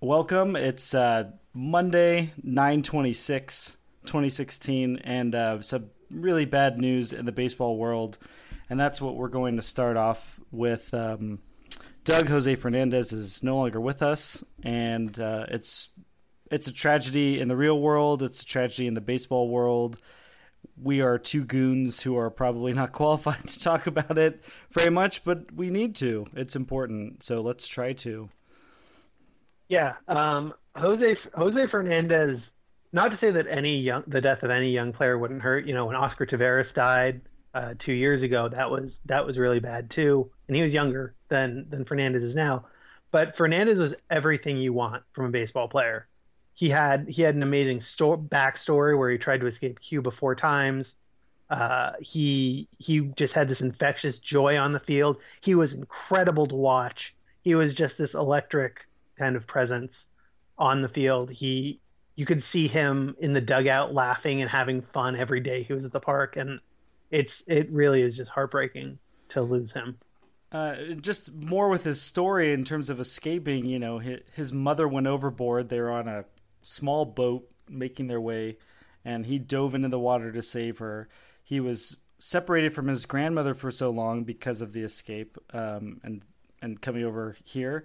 welcome. It's uh, Monday, 926, 2016, and uh, some really bad news in the baseball world. And that's what we're going to start off with. Um, Doug Jose Fernandez is no longer with us, and uh, it's it's a tragedy in the real world. It's a tragedy in the baseball world. We are two goons who are probably not qualified to talk about it very much, but we need to. It's important, so let's try to. Yeah, um, Jose Jose Fernandez. Not to say that any young the death of any young player wouldn't hurt. You know, when Oscar Taveras died uh, two years ago, that was that was really bad too, and he was younger than than Fernandez is now. But Fernandez was everything you want from a baseball player. He had he had an amazing sto- backstory where he tried to escape Cuba four times. Uh, he he just had this infectious joy on the field. He was incredible to watch. He was just this electric kind of presence on the field. He you could see him in the dugout laughing and having fun every day he was at the park and it's it really is just heartbreaking to lose him. Uh, just more with his story in terms of escaping, you know, his, his mother went overboard. They were on a small boat making their way, and he dove into the water to save her. He was separated from his grandmother for so long because of the escape um, and and coming over here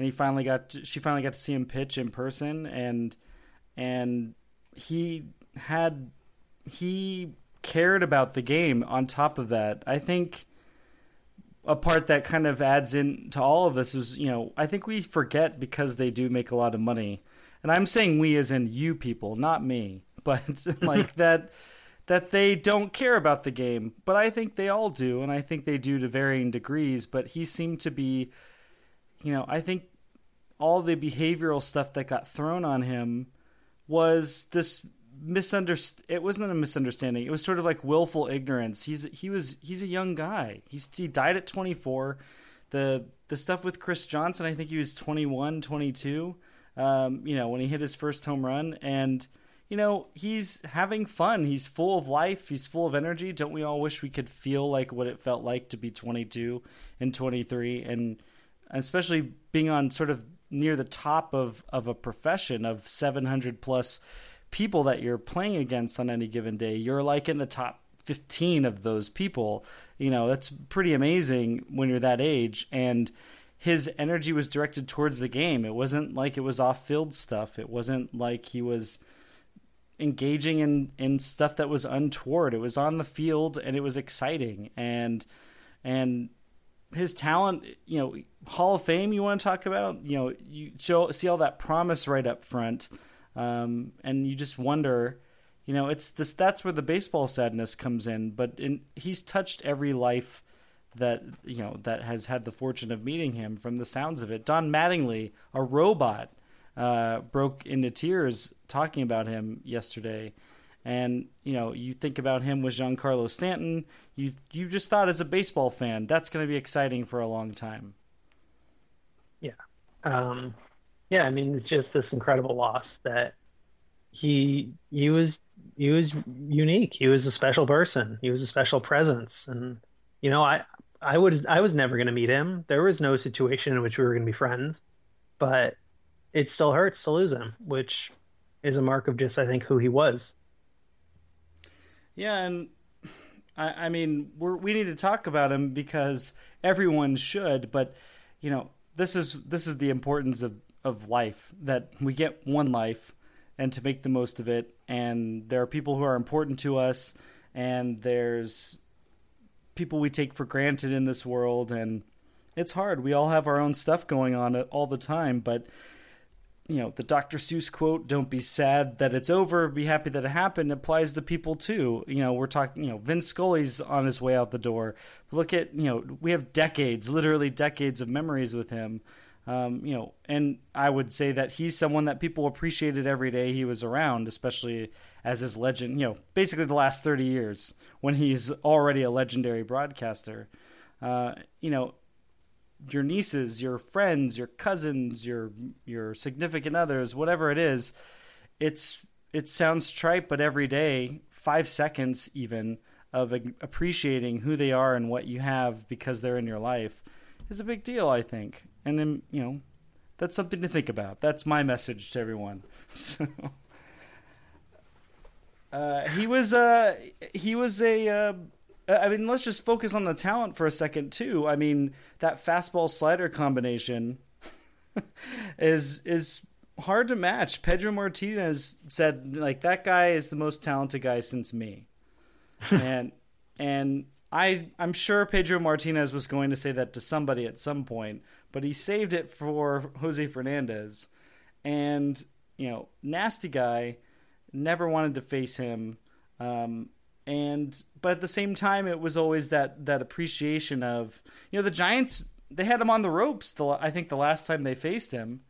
and he finally got to, she finally got to see him pitch in person and and he had he cared about the game on top of that. I think a part that kind of adds in to all of this is you know i think we forget because they do make a lot of money. And i'm saying we as in you people not me. But like that that they don't care about the game. But i think they all do and i think they do to varying degrees. But he seemed to be you know i think all the behavioral stuff that got thrown on him was this misunderstand it wasn't a misunderstanding. It was sort of like willful ignorance. He's he was he's a young guy. He's he died at 24 the the stuff with Chris Johnson I think he was 21 22 um, you know when he hit his first home run. And you know he's having fun. He's full of life. He's full of energy. Don't we all wish we could feel like what it felt like to be 22 and 23 and especially being on sort of near the top of of a profession of 700 plus people that you're playing against on any given day. You're like in the top 15 of those people. You know, that's pretty amazing when you're that age and his energy was directed towards the game. It wasn't like it was off-field stuff. It wasn't like he was engaging in in stuff that was untoward. It was on the field and it was exciting and and his talent, you know, Hall of Fame. You want to talk about, you know, you show see all that promise right up front, um, and you just wonder, you know, it's this. That's where the baseball sadness comes in. But in, he's touched every life that you know that has had the fortune of meeting him. From the sounds of it, Don Mattingly, a robot, uh, broke into tears talking about him yesterday. And you know, you think about him with Giancarlo Stanton. You you just thought as a baseball fan that's going to be exciting for a long time. Yeah, um, yeah. I mean, it's just this incredible loss that he he was he was unique. He was a special person. He was a special presence, and you know, I I would I was never going to meet him. There was no situation in which we were going to be friends, but it still hurts to lose him, which is a mark of just I think who he was. Yeah, and I, I mean, we we need to talk about him because everyone should. But you know, this is this is the importance of of life that we get one life and to make the most of it. And there are people who are important to us, and there's people we take for granted in this world, and it's hard. We all have our own stuff going on all the time, but you know, the Dr. Seuss quote, don't be sad that it's over, be happy that it happened, applies to people too. You know, we're talking, you know, Vince Scully's on his way out the door. Look at, you know, we have decades, literally decades of memories with him. Um, you know, and I would say that he's someone that people appreciated every day he was around, especially as his legend, you know, basically the last 30 years when he's already a legendary broadcaster. Uh, you know, your nieces, your friends, your cousins, your your significant others, whatever it is, it's it sounds trite, but every day, five seconds even of appreciating who they are and what you have because they're in your life is a big deal, I think. And then you know, that's something to think about. That's my message to everyone. So, uh, he was uh, he was a. Uh, I mean, let's just focus on the talent for a second too. I mean, that fastball slider combination is is hard to match. Pedro Martinez said like that guy is the most talented guy since me, and and I I'm sure Pedro Martinez was going to say that to somebody at some point, but he saved it for Jose Fernandez, and you know, nasty guy, never wanted to face him. Um, and but at the same time, it was always that that appreciation of you know the Giants. They had him on the ropes. The I think the last time they faced him,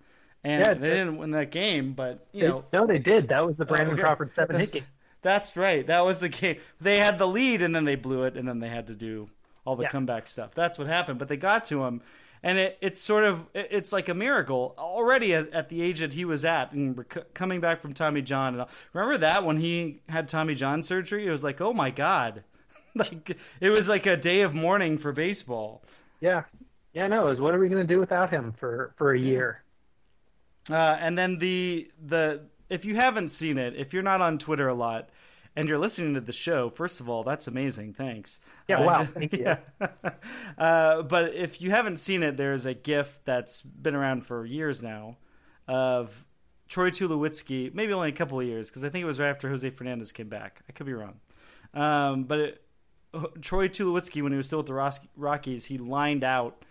and yeah, they didn't win that game. But you they, know, no, they did. That was the oh, Brandon okay. Crawford seven that's, hit game. That's right. That was the game. They had the lead, and then they blew it, and then they had to do all the yeah. comeback stuff. That's what happened. But they got to him, and it, it's sort of it's like a miracle already at, at the age that he was at and rec- coming back from Tommy John. And remember that when he had Tommy John surgery, it was like, oh my god, like it was like a day of mourning for baseball. Yeah, yeah, no, it was what are we going to do without him for for a year? Uh, and then the the if you haven't seen it, if you're not on Twitter a lot, and you're listening to the show, first of all, that's amazing. Thanks. Yeah, uh, wow. Thank you. Uh, but if you haven't seen it, there's a GIF that's been around for years now of Troy Tulowitzki, maybe only a couple of years, because I think it was right after Jose Fernandez came back. I could be wrong. Um, but it, Troy Tulowitzki, when he was still with the Rockies, he lined out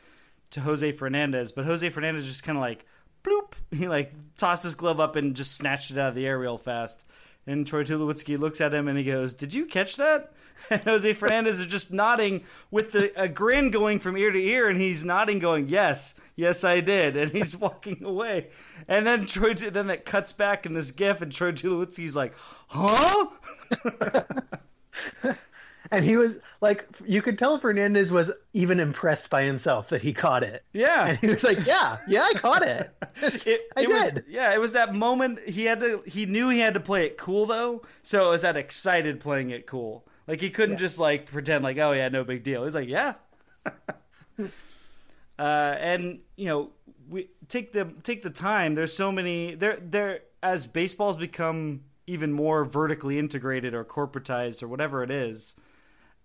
to Jose Fernandez, but Jose Fernandez just kind of like bloop. He like tossed his glove up and just snatched it out of the air real fast. And Troy Tulowitzki looks at him and he goes, "Did you catch that?" And Jose Fernandez is just nodding with the, a grin going from ear to ear, and he's nodding, going, "Yes, yes, I did." And he's walking away. And then Troy, then that cuts back in this gif, and Troy Tulowitzki's like, "Huh?" and he was like you could tell Fernandez was even impressed by himself that he caught it. Yeah, and he was like, "Yeah, yeah, I caught it. it I it did." Was, yeah, it was that moment he had to. He knew he had to play it cool though, so it was that excited playing it cool. Like he couldn't yeah. just like pretend like, "Oh yeah, no big deal." He's like, "Yeah." uh, and you know, we take the take the time. There's so many there there as baseball's become even more vertically integrated or corporatized or whatever it is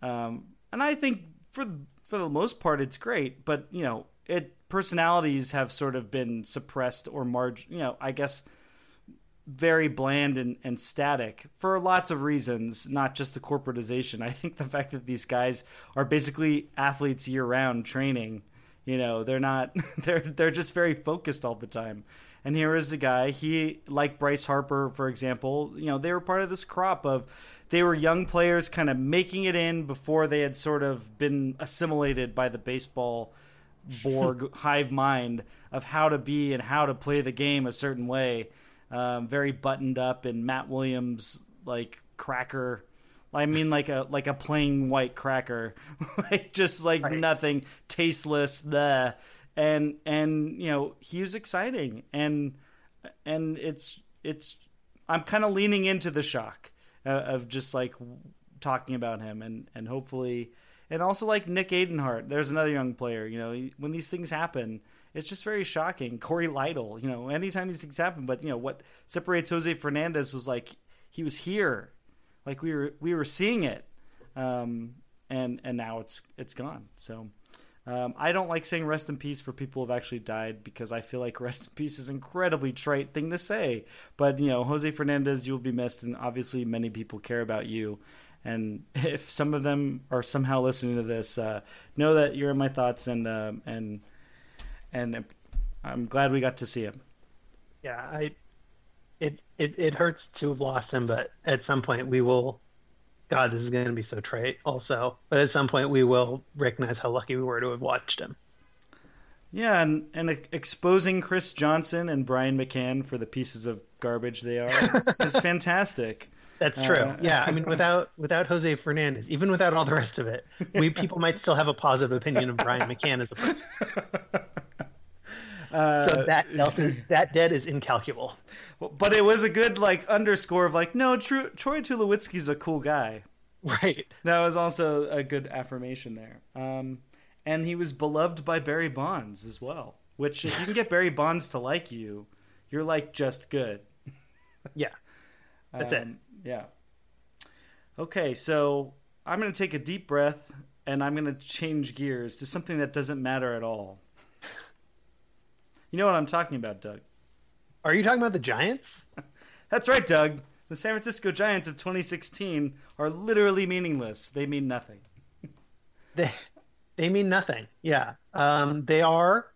um, and I think for for the most part, it's great. But you know, it personalities have sort of been suppressed or margin. You know, I guess very bland and, and static for lots of reasons, not just the corporatization. I think the fact that these guys are basically athletes year round training, you know, they're not they're they're just very focused all the time. And here is a guy, he like Bryce Harper, for example, you know, they were part of this crop of they were young players kind of making it in before they had sort of been assimilated by the baseball Borg hive mind of how to be and how to play the game a certain way. Um, very buttoned up and Matt Williams like cracker. I mean, like a like a plain white cracker, like just like right. nothing, tasteless. The And and you know he was exciting and and it's it's I'm kind of leaning into the shock uh, of just like talking about him and and hopefully and also like Nick Adenhart. There's another young player. You know, when these things happen, it's just very shocking. Cory Lidle. You know, anytime these things happen, but you know what separates Jose Fernandez was like he was here, like we were we were seeing it, um, and and now it's it's gone. So. Um, I don't like saying rest in peace for people who have actually died because I feel like rest in peace is an incredibly trite thing to say. But, you know, Jose Fernandez, you'll be missed, and obviously many people care about you. And if some of them are somehow listening to this, uh, know that you're in my thoughts, and uh, and and I'm glad we got to see him. Yeah, I it it it hurts to have lost him, but at some point we will God, this is going to be so trite also. But at some point, we will recognize how lucky we were to have watched him. Yeah, and, and exposing Chris Johnson and Brian McCann for the pieces of garbage they are is fantastic. That's true. Uh, yeah, I mean, without without Jose Fernandez, even without all the rest of it, we people might still have a positive opinion of Brian McCann as a person. Uh, so that delta, that debt is incalculable. But it was a good like underscore of like, no, Troy Tulowitzki's a cool guy. Right. That was also a good affirmation there. Um, and he was beloved by Barry Bonds as well. Which if you can get Barry Bonds to like you, you're like just good. Yeah. That's um, it. Yeah. Okay, so I'm going to take a deep breath and I'm going to change gears to something that doesn't matter at all. You know what I'm talking about, Doug? Are you talking about the Giants? That's right, Doug. The San Francisco Giants of 2016 are literally meaningless. They mean nothing. they they mean nothing. Yeah. Um, they are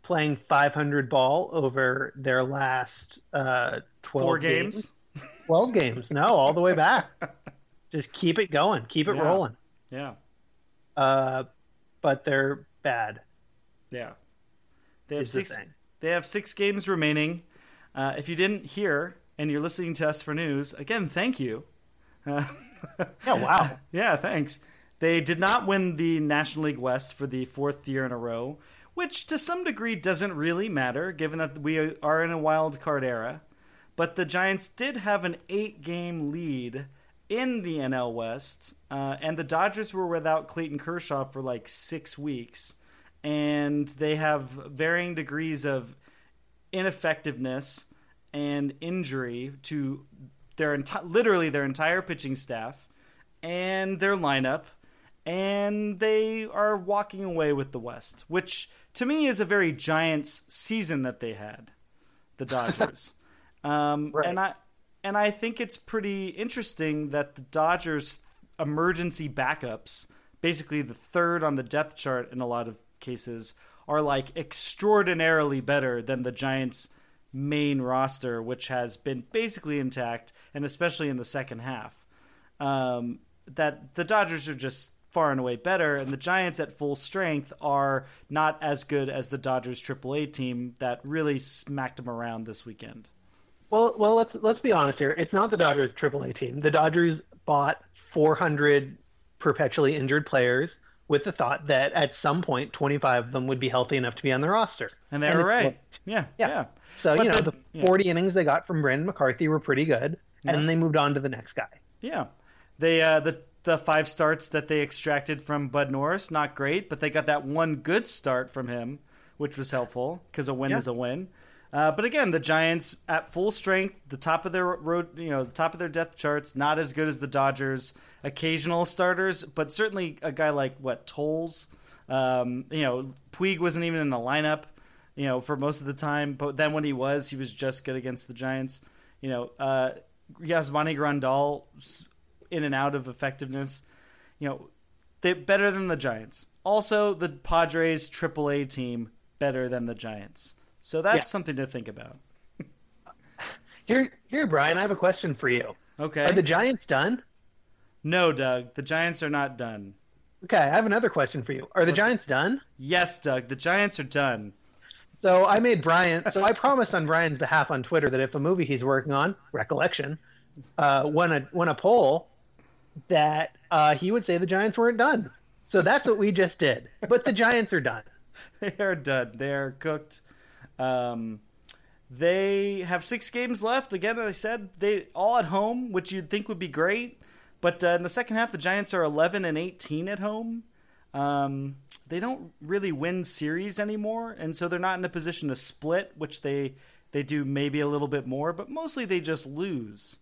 playing 500 ball over their last uh, 12 Four games. games. 12 games. No, all the way back. Just keep it going. Keep it yeah. rolling. Yeah. Uh, but they're bad. Yeah. They have six. The they have six games remaining. Uh, if you didn't hear and you're listening to us for news, again, thank you. Uh, yeah. Wow. yeah. Thanks. They did not win the National League West for the fourth year in a row, which to some degree doesn't really matter given that we are in a wild card era. But the Giants did have an eight game lead in the NL West, uh, and the Dodgers were without Clayton Kershaw for like six weeks, and they have varying degrees of ineffectiveness and injury to their enti- literally their entire pitching staff and their lineup, and they are walking away with the West, which to me is a very Giants season that they had, the Dodgers. um, right. And I and I think it's pretty interesting that the Dodgers' emergency backups, basically the third on the depth chart in a lot of cases, are like extraordinarily better than the Giants' main roster, which has been basically intact, and especially in the second half. Um, that the Dodgers are just far and away better, and the Giants at full strength are not as good as the Dodgers AAA team that really smacked them around this weekend. Well, well, let's let's be honest here. It's not the Dodgers AAA team. The Dodgers bought 400 perpetually injured players with the thought that at some point 25 of them would be healthy enough to be on the roster. And they and were right. Yeah, yeah. yeah. So, but you know, the, the 40 yeah. innings they got from Brandon McCarthy were pretty good, and then they moved on to the next guy. Yeah. They uh the the five starts that they extracted from Bud Norris, not great, but they got that one good start from him, which was helpful because a win yeah. is a win. Uh, but again, the Giants at full strength, the top of their road, you know, the top of their depth charts, not as good as the Dodgers. Occasional starters, but certainly a guy like what Toles, um, you know, Puig wasn't even in the lineup, you know, for most of the time. But then when he was, he was just good against the Giants. You know, uh, Yasmani Grandal in and out of effectiveness. You know, they better than the Giants. Also, the Padres AAA team better than the Giants. So that's yeah. something to think about. here, here, Brian. I have a question for you. Okay. Are the Giants done? No, Doug. The Giants are not done. Okay, I have another question for you. Are the What's Giants done? Yes, Doug. The Giants are done. So I made Brian. So I promised on Brian's behalf on Twitter that if a movie he's working on, Recollection, uh, won a won a poll, that uh, he would say the Giants weren't done. So that's what we just did. But the Giants are done. they are done. They are cooked. Um, they have six games left. Again, as I said, they all at home, which you'd think would be great. But uh, in the second half, the Giants are 11 and 18 at home. Um, they don't really win series anymore, and so they're not in a position to split, which they they do maybe a little bit more, but mostly they just lose.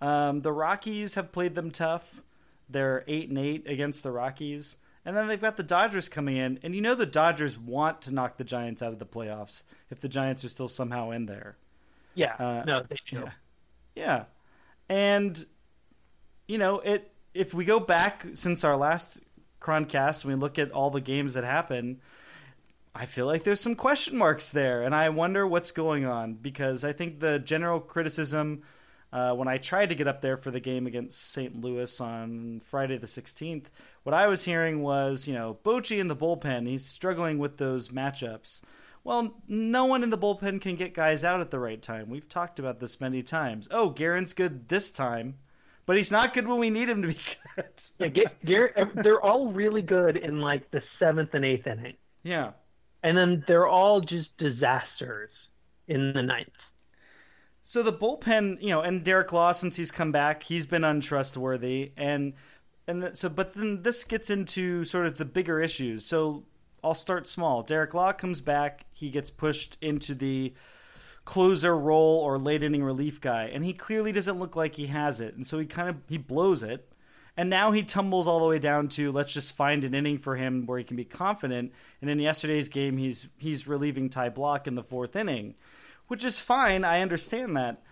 Um, the Rockies have played them tough. They're eight and eight against the Rockies. And then they've got the Dodgers coming in, and you know the Dodgers want to knock the Giants out of the playoffs if the Giants are still somehow in there. Yeah, uh, no, they do. Yeah. yeah, and you know it. If we go back since our last Croncast, and we look at all the games that happen, I feel like there's some question marks there, and I wonder what's going on because I think the general criticism uh, when I tried to get up there for the game against St. Louis on Friday the 16th, what I was hearing was, you know, Bochy in the bullpen, he's struggling with those matchups. Well, no one in the bullpen can get guys out at the right time. We've talked about this many times. Oh, Gearrin's good this time, but he's not good when we need him to be good. yeah, Garrett, they're all really good in like the seventh and eighth inning. Yeah. And then they're all just disasters in the ninth. So the bullpen, you know, and Derek Law since he's come back, he's been untrustworthy, and and the, so but then this gets into sort of the bigger issues. So I'll start small. Derek Law comes back. He gets pushed into the closer role or late inning relief guy, and he clearly doesn't look like he has it. And so he kind of he blows it. And now he tumbles all the way down to let's just find an inning for him where he can be confident. And in yesterday's game, he's he's relieving Ty Blach in the fourth inning, which is fine. I understand that.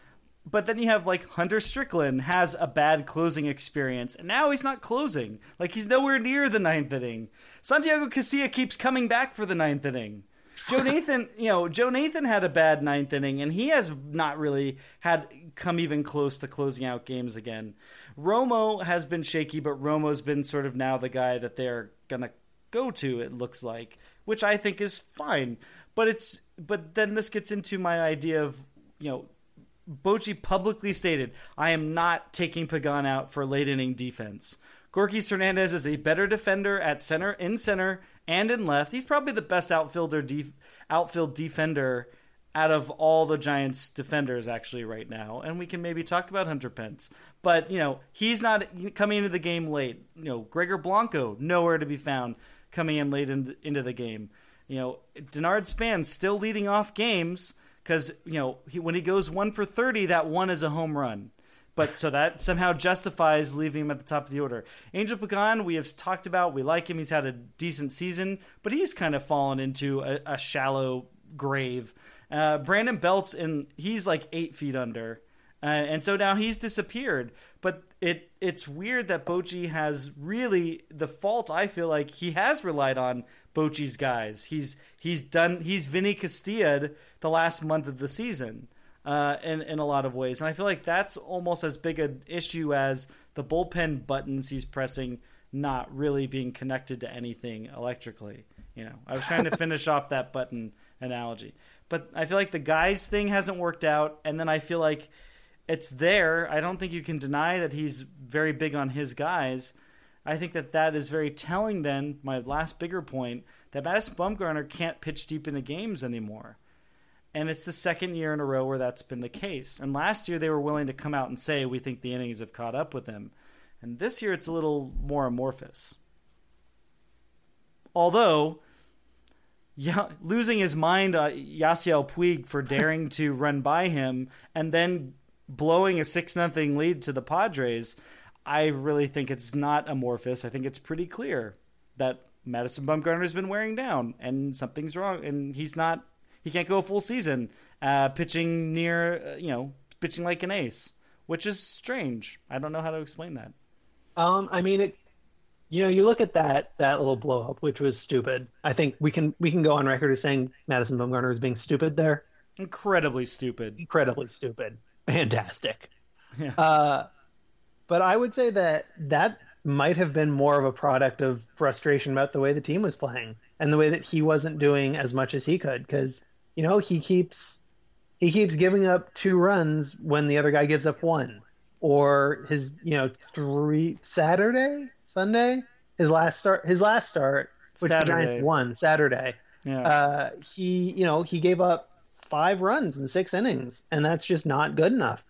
But then you have like Hunter Strickland has a bad closing experience, and now he's not closing. Like he's nowhere near the ninth inning. Santiago Casilla keeps coming back for the ninth inning. Joe Nathan, you know, Joe Nathan had a bad ninth inning, and he has not really had come even close to closing out games again. Romo has been shaky, but Romo's been sort of now the guy that they're gonna go to. It looks like, which I think is fine. But it's but then this gets into my idea of you know Bochy publicly stated, I am not taking Pagan out for late inning defense. Gorky Hernandez is a better defender at center, in center, and in left. He's probably the best outfielder, def- outfield defender out of all the Giants defenders actually right now. And we can maybe talk about Hunter Pence, but you know he's not coming into the game late. You know Gregor Blanco nowhere to be found coming in late in, into the game. You know Denard Span still leading off games because you know he, when he goes one for thirty, that one is a home run. But so that somehow justifies leaving him at the top of the order. Angel Pagan, we have talked about. We like him. He's had a decent season, but he's kind of fallen into a, a shallow grave. Uh, Brandon Belt's in. He's like eight feet under. Uh, and so now he's disappeared. But it it's weird that Bochy has really the fault. I feel like he has relied on Bochy's guys. He's he's done he's Vinny Castilla the last month of the season uh, in in a lot of ways, and I feel like that's almost as big an issue as the bullpen buttons he's pressing not really being connected to anything electrically. You know, I was trying to finish off that button analogy, but I feel like the guys thing hasn't worked out, and then I feel like it's there. I don't think you can deny that he's very big on his guys. I think that that is very telling. Then my last bigger point that Madison Bumgarner can't pitch deep into games anymore, and it's the second year in a row where that's been the case. And last year they were willing to come out and say we think the innings have caught up with him, and this year it's a little more amorphous. Although yeah, losing his mind, uh, Yasiel Puig for daring to run by him and then blowing a six nothing lead to the Padres, I really think it's not amorphous. I think it's pretty clear that Madison Bumgarner's been wearing down and something's wrong, and he's not. He can't go a full season uh, pitching near, uh, you know, pitching like an ace, which is strange. I don't know how to explain that. Um, I mean, it. You know, you look at that that little blow up, which was stupid. I think we can we can go on record as saying Madison Bumgarner is being stupid there. Incredibly stupid. Incredibly stupid fantastic. Yeah. Uh, but I would say that that might have been more of a product of frustration about the way the team was playing and the way that he wasn't doing as much as he could because you know he keeps he keeps giving up two runs when the other guy gives up one or his you know three Saturday Sunday his last start his last start which Saturday. the Giants won Saturday yeah. uh, he you know he gave up five runs in six innings, and that's just not good enough.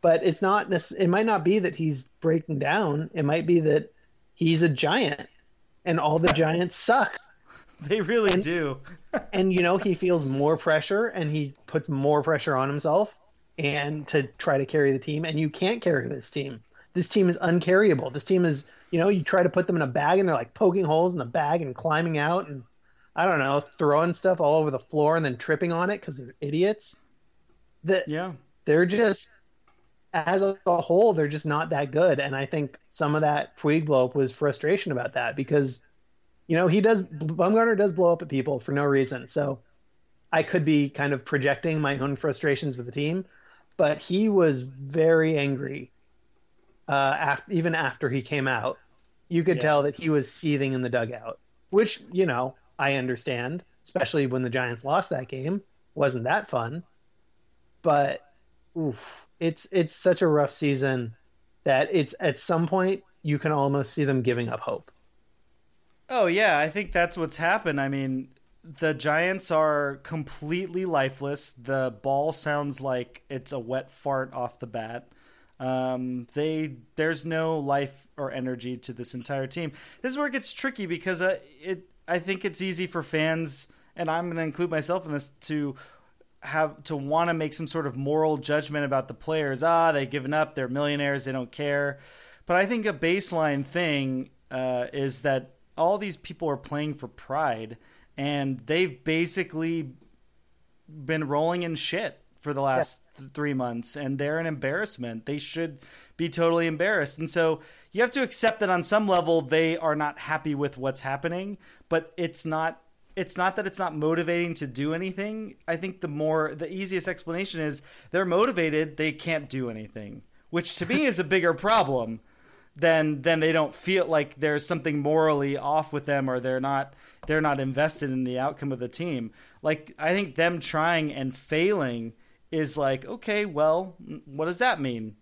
But it's not. It might not be that he's breaking down. It might be that he's a giant, and all the giants suck. They really and, do. and you know he feels more pressure, and he puts more pressure on himself, and to try to carry the team. And you can't carry this team. This team is uncarryable. This team is, you know, you try to put them in a bag, and they're like poking holes in the bag and climbing out, and I don't know, throwing stuff all over the floor and then tripping on it because they're idiots. That yeah, they're just as a whole, they're just not that good. And I think some of that Puig blow up was frustration about that because, you know, he does Bumgarner does blow up at people for no reason. So I could be kind of projecting my own frustrations with the team, but he was very angry. Uh, after, even after he came out, you could yeah. tell that he was seething in the dugout, which you know I understand, especially when the Giants lost that game. Wasn't that fun? But oof, it's it's such a rough season that it's at some point you can almost see them giving up hope. Oh yeah, I think that's what's happened. I mean, the Giants are completely lifeless. The ball sounds like it's a wet fart off the bat. Um, they there's no life or energy to this entire team. This is where it gets tricky because uh, it I think it's easy for fans, and I'm going to include myself in this, to have to want to make some sort of moral judgment about the players. Ah, they've given up. They're millionaires. They don't care. But I think a baseline thing uh, is that all these people are playing for pride, and they've basically been rolling in shit for the last yeah. th- three months, and they're an embarrassment. They should be totally embarrassed. And so you have to accept that on some level they are not happy with what's happening, but it's not it's not that it's not motivating to do anything. I think the more the easiest explanation is they're motivated, they can't do anything, which to me is a bigger problem than than they don't feel like there's something morally off with them or they're not they're not invested in the outcome of the team. Like I think them trying and failing is like, okay, well, what does that mean?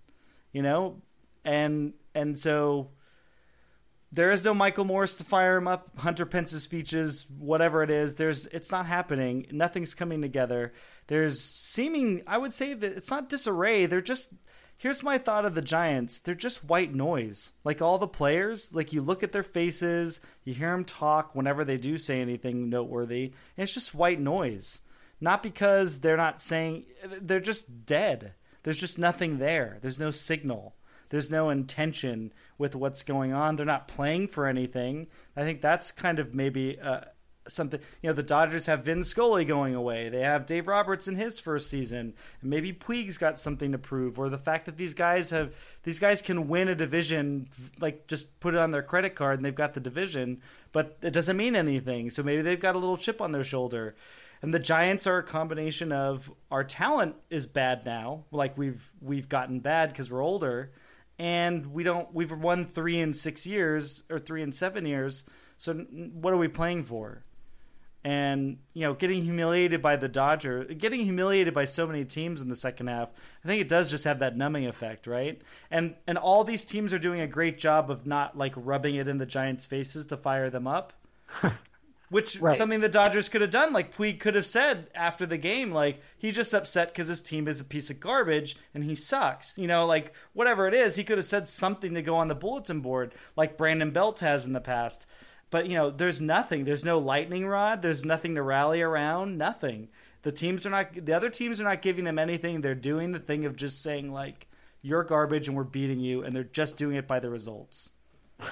You know? And and so there is no Michael Morse to fire him up. Hunter Pence's speeches, whatever it is, there's it's not happening. Nothing's coming together. There's seeming, I would say that it's not disarray. They're just here's my thought of the Giants. They're just white noise. Like all the players, like you look at their faces, you hear them talk whenever they do say anything noteworthy, and it's just white noise. Not because they're not saying they're just dead. There's just nothing there. There's no signal. There's no intention with what's going on. They're not playing for anything. I think that's kind of maybe uh, something. You know, the Dodgers have Vin Scully going away. They have Dave Roberts in his first season. Maybe Puig's got something to prove, or the fact that these guys have these guys can win a division, like just put it on their credit card and they've got the division, but it doesn't mean anything. So maybe they've got a little chip on their shoulder. And the Giants are a combination of our talent is bad now, like we've we've gotten bad because we're older and we don't we've won three in six years or three in seven years so what are we playing for? And you know getting humiliated by the dodger getting humiliated by so many teams in the second half i think it does just have that numbing effect right? And and all these teams are doing a great job of not like rubbing it in the giants faces to fire them up which right. something the Dodgers could have done. Like Puig could have said after the game, like he's just upset because his team is a piece of garbage and he sucks. You know, like whatever it is, he could have said something to go on the bulletin board, like Brandon Belt has in the past. But you know, there's nothing. There's no lightning rod. There's nothing to rally around. Nothing. The teams are not. The other teams are not giving them anything. They're doing the thing of just saying like, "You're garbage and we're beating you," and they're just doing it by the results.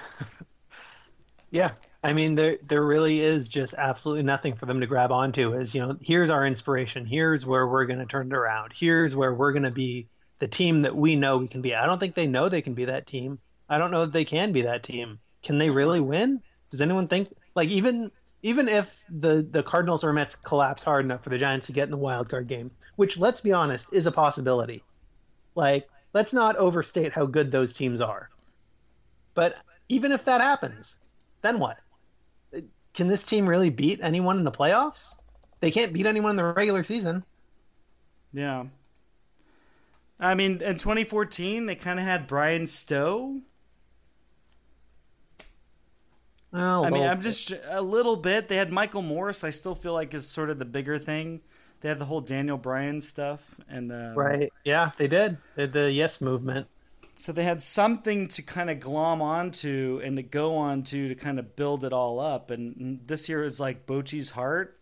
yeah, I mean, there there really is just absolutely nothing for them to grab onto. Is you know, here's our inspiration. Here's where we're going to turn it around. Here's where we're going to be the team that we know we can be. I don't think they know they can be that team. I don't know that they can be that team. Can they really win? Does anyone think like even even if the the Cardinals or Mets collapse hard enough for the Giants to get in the wild card game, which let's be honest is a possibility. Like let's not overstate how good those teams are. But even if that happens, then what? Can this team really beat anyone in the playoffs? They can't beat anyone in the regular season. Yeah. I mean, in 2014, they kind of had Bryan Stow. Well, I mean, I'm just a little bit. They had Michael Morse. I still feel like is sort of the bigger thing. They had the whole Daniel Bryan stuff, and um, right, yeah, they did. They had the Yes movement so they had something to kind of glom onto and to go onto to kind of build it all up. And this year is like Bochy's heart,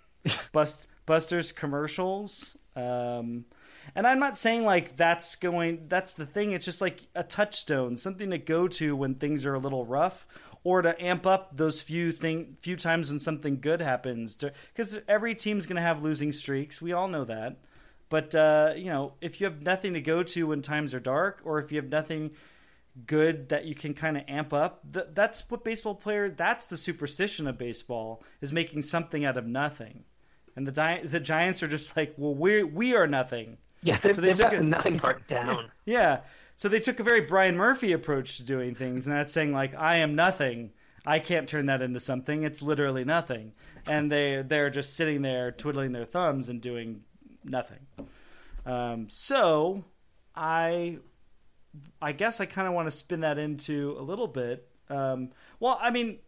Bust Buster's commercials. Um, and I'm not saying like that's going. That's the thing. It's just like a touchstone, something to go to when things are a little rough, or to amp up those few thing few times when something good happens. Because every team's going to have losing streaks. We all know that. But uh, you know, if you have nothing to go to when times are dark, or if you have nothing good that you can kind of amp up, th- that's what baseball player. That's the superstition of baseball is making something out of nothing. And the Di- the Giants are just like, well, we we are nothing. Yeah, so they took a, nothing part down. Yeah, so they took a very Brian Murphy approach to doing things, and that's saying like, I am nothing. I can't turn that into something. It's literally nothing. And they they're just sitting there twiddling their thumbs and doing nothing. Um, so I I guess I kind of want to spin that into a little bit. Um, well, I mean,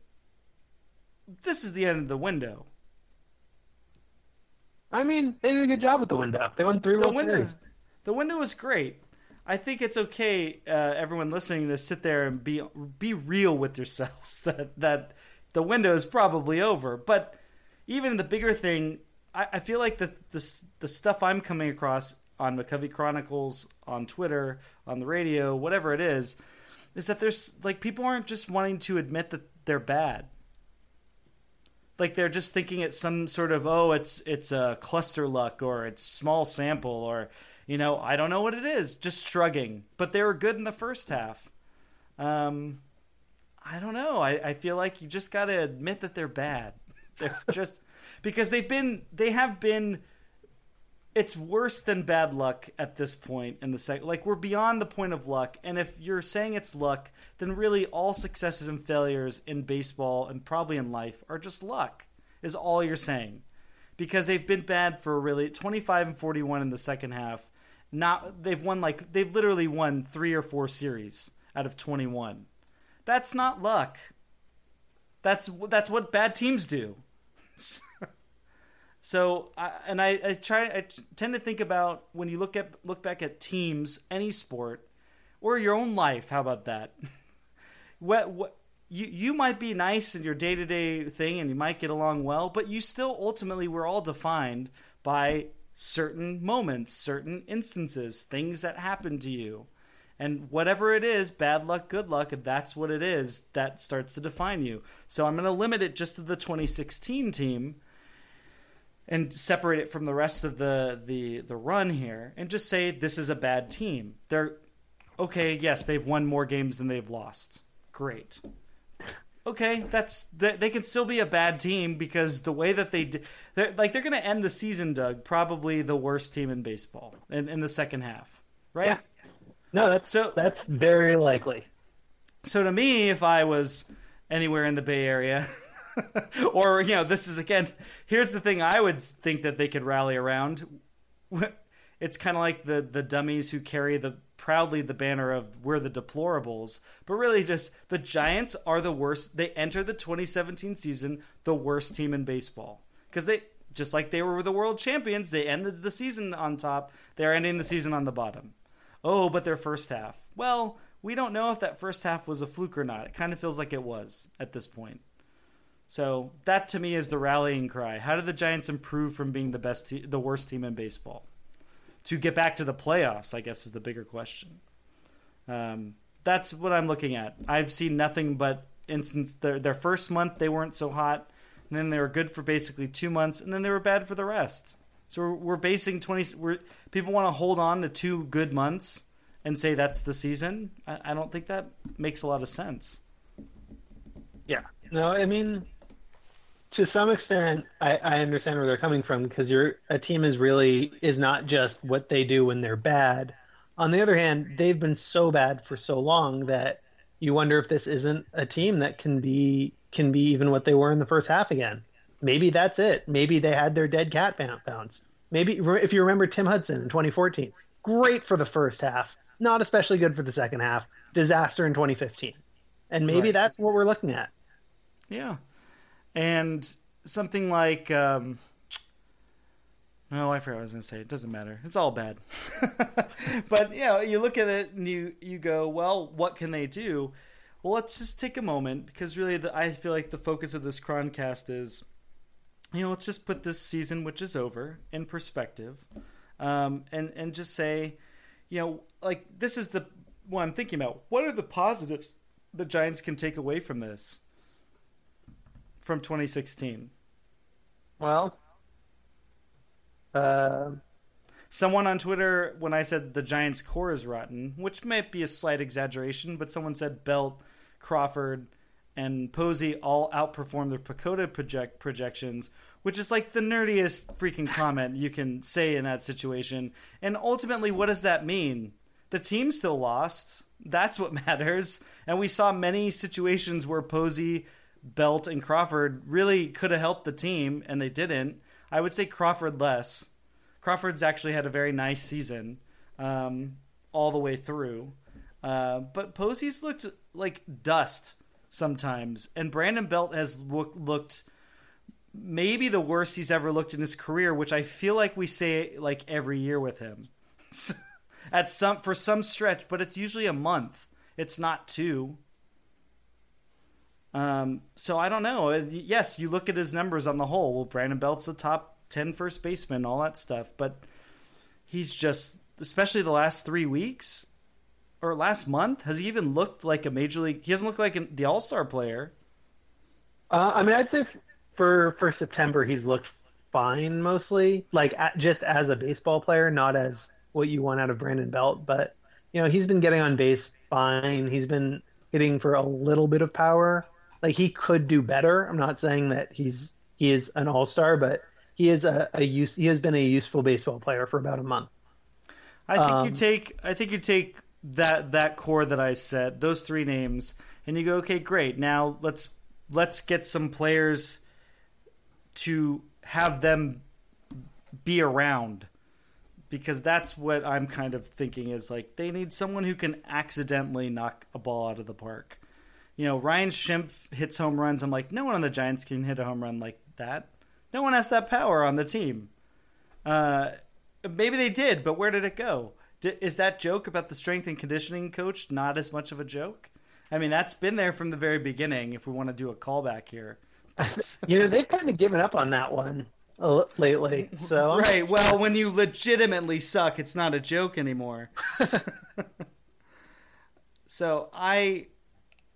this is the end of the window. I mean, they did a good job with the window. They won three the World window, Series. The window was great. I think it's okay, uh, everyone listening, to sit there and be be real with yourselves. That that the window is probably over. But even the bigger thing, I, I feel like the, the the stuff I'm coming across on McCovey Chronicles, on Twitter, on the radio, whatever it is, is that there's like people aren't just wanting to admit that they're bad. Like they're just thinking it's some sort of oh it's it's a cluster luck or it's small sample or you know I don't know what it is just shrugging but they were good in the first half. Um, I don't know. I, I feel like you just got to admit that they're bad. They're just because they've been they have been it's worse than bad luck at this point in the second. Like we're beyond the point of luck, and if you're saying it's luck, then really all successes and failures in baseball and probably in life are just luck. Is all you're saying, because they've been bad for really 25 and 41 in the second half. Not they've won like they've literally won three or four series out of 21. That's not luck. That's that's what bad teams do. So, I, and I, I try, I tend to think about when you look at look back at teams, any sport, or your own life. How about that? what, what you you might be nice in your day to day thing, and you might get along well, but you still ultimately we're all defined by certain moments, certain instances, things that happen to you. And whatever it is, bad luck, good luck, if that's what it is, that starts to define you. So I'm going to limit it just to the 2016 team and separate it from the rest of the the the run here and just say this is a bad team. They're okay, yes, they've won more games than they've lost. Great. Okay, that's they can still be a bad team because the way that they they're like they're going to end the season, Doug, probably the worst team in baseball in, in the second half, right? Yeah. No, that's so that's very likely. So to me, if I was anywhere in the Bay Area, or you know, this is again. Here's the thing: I would think that they could rally around. It's kind of like the the dummies who carry the proudly the banner of "We're the deplorables," but really, just the Giants are the worst. They enter the 2017 season the worst team in baseball because they just like they were the world champions. They ended the season on top. They're ending the season on the bottom. Oh, but their first half. Well, we don't know if that first half was a fluke or not. It kind of feels like it was at this point. So that to me is the rallying cry. How did the Giants improve from being the best, te- the worst team in baseball, to get back to the playoffs? I guess is the bigger question. Um, that's what I'm looking at. I've seen nothing but instance their their first month they weren't so hot, and then they were good for basically two months, and then they were bad for the rest. So we're, basing twenty. We're, people want to hold on to two good months and say that's the season. I, I don't think that makes a lot of sense. Yeah. No, I mean to some extent, I, I understand where they're coming from because you're a team is really is not just what they do when they're bad. On the other hand, they've been so bad for so long that you wonder if this isn't a team that can be can be even what they were in the first half again. Maybe that's it. Maybe they had their dead cat bounce. Maybe if you remember Tim Hudson in 2014, great for the first half, not especially good for the second half. Disaster in 2015, and maybe right. that's what we're looking at. Yeah, and something like um, oh, I forgot what I was going to say. It doesn't matter. It's all bad. but you know, you look at it and you you go, well, what can they do? Well, let's just take a moment because really, the, I feel like the focus of this croncast is, you know, let's just put this season, which is over, in perspective, um, and and just say, you know, like this is the what I'm thinking about. What are the positives the Giants can take away from this? from 2016? Well, uh, someone on Twitter, when I said the Giants' core is rotten, which might be a slight exaggeration, but someone said Belt, Crawford, and Posey all outperformed their PECOTA project projections, which is like the nerdiest freaking comment you can say in that situation. And ultimately, what does that mean? The team still lost. That's what matters. And we saw many situations where Posey Belt and Crawford really could have helped the team, and they didn't. I would say Crawford less. Crawford's actually had a very nice season um, all the way through. Uh, but Posey's looked like dust sometimes, and Brandon Belt has look, looked maybe the worst he's ever looked in his career, which I feel like we say like every year with him. At some for some stretch, but it's usually a month. It's not two. Um, so I don't know. Yes, you look at his numbers on the whole. Well, Brandon Belt's the top 10 first baseman, all that stuff. But he's just, especially the last three weeks or last month, has he even looked like a major league? He hasn't looked like the All Star player. Uh, I mean, I'd say for for September, he's looked fine mostly, like at, just as a baseball player, not as what you want out of Brandon Belt. But you know, he's been getting on base fine. He's been hitting for a little bit of power. Like he could do better. I'm not saying that he's he is an all star, but he is a, a use he has been a useful baseball player for about a month. I think um, you take I think you take that that core that I set, those three names, and you go, okay, great. Now let's let's get some players to have them be around because that's what I'm kind of thinking is like they need someone who can accidentally knock a ball out of the park. You know, Ryan Schimpf hits home runs. I'm like, no one on the Giants can hit a home run like that. No one has that power on the team. Uh, maybe they did, but where did it go? Is that joke about the strength and conditioning coach not as much of a joke? I mean, that's been there from the very beginning. If we want to do a callback here, you know, they've kind of given up on that one lately. So right. Well, when you legitimately suck, it's not a joke anymore. so I,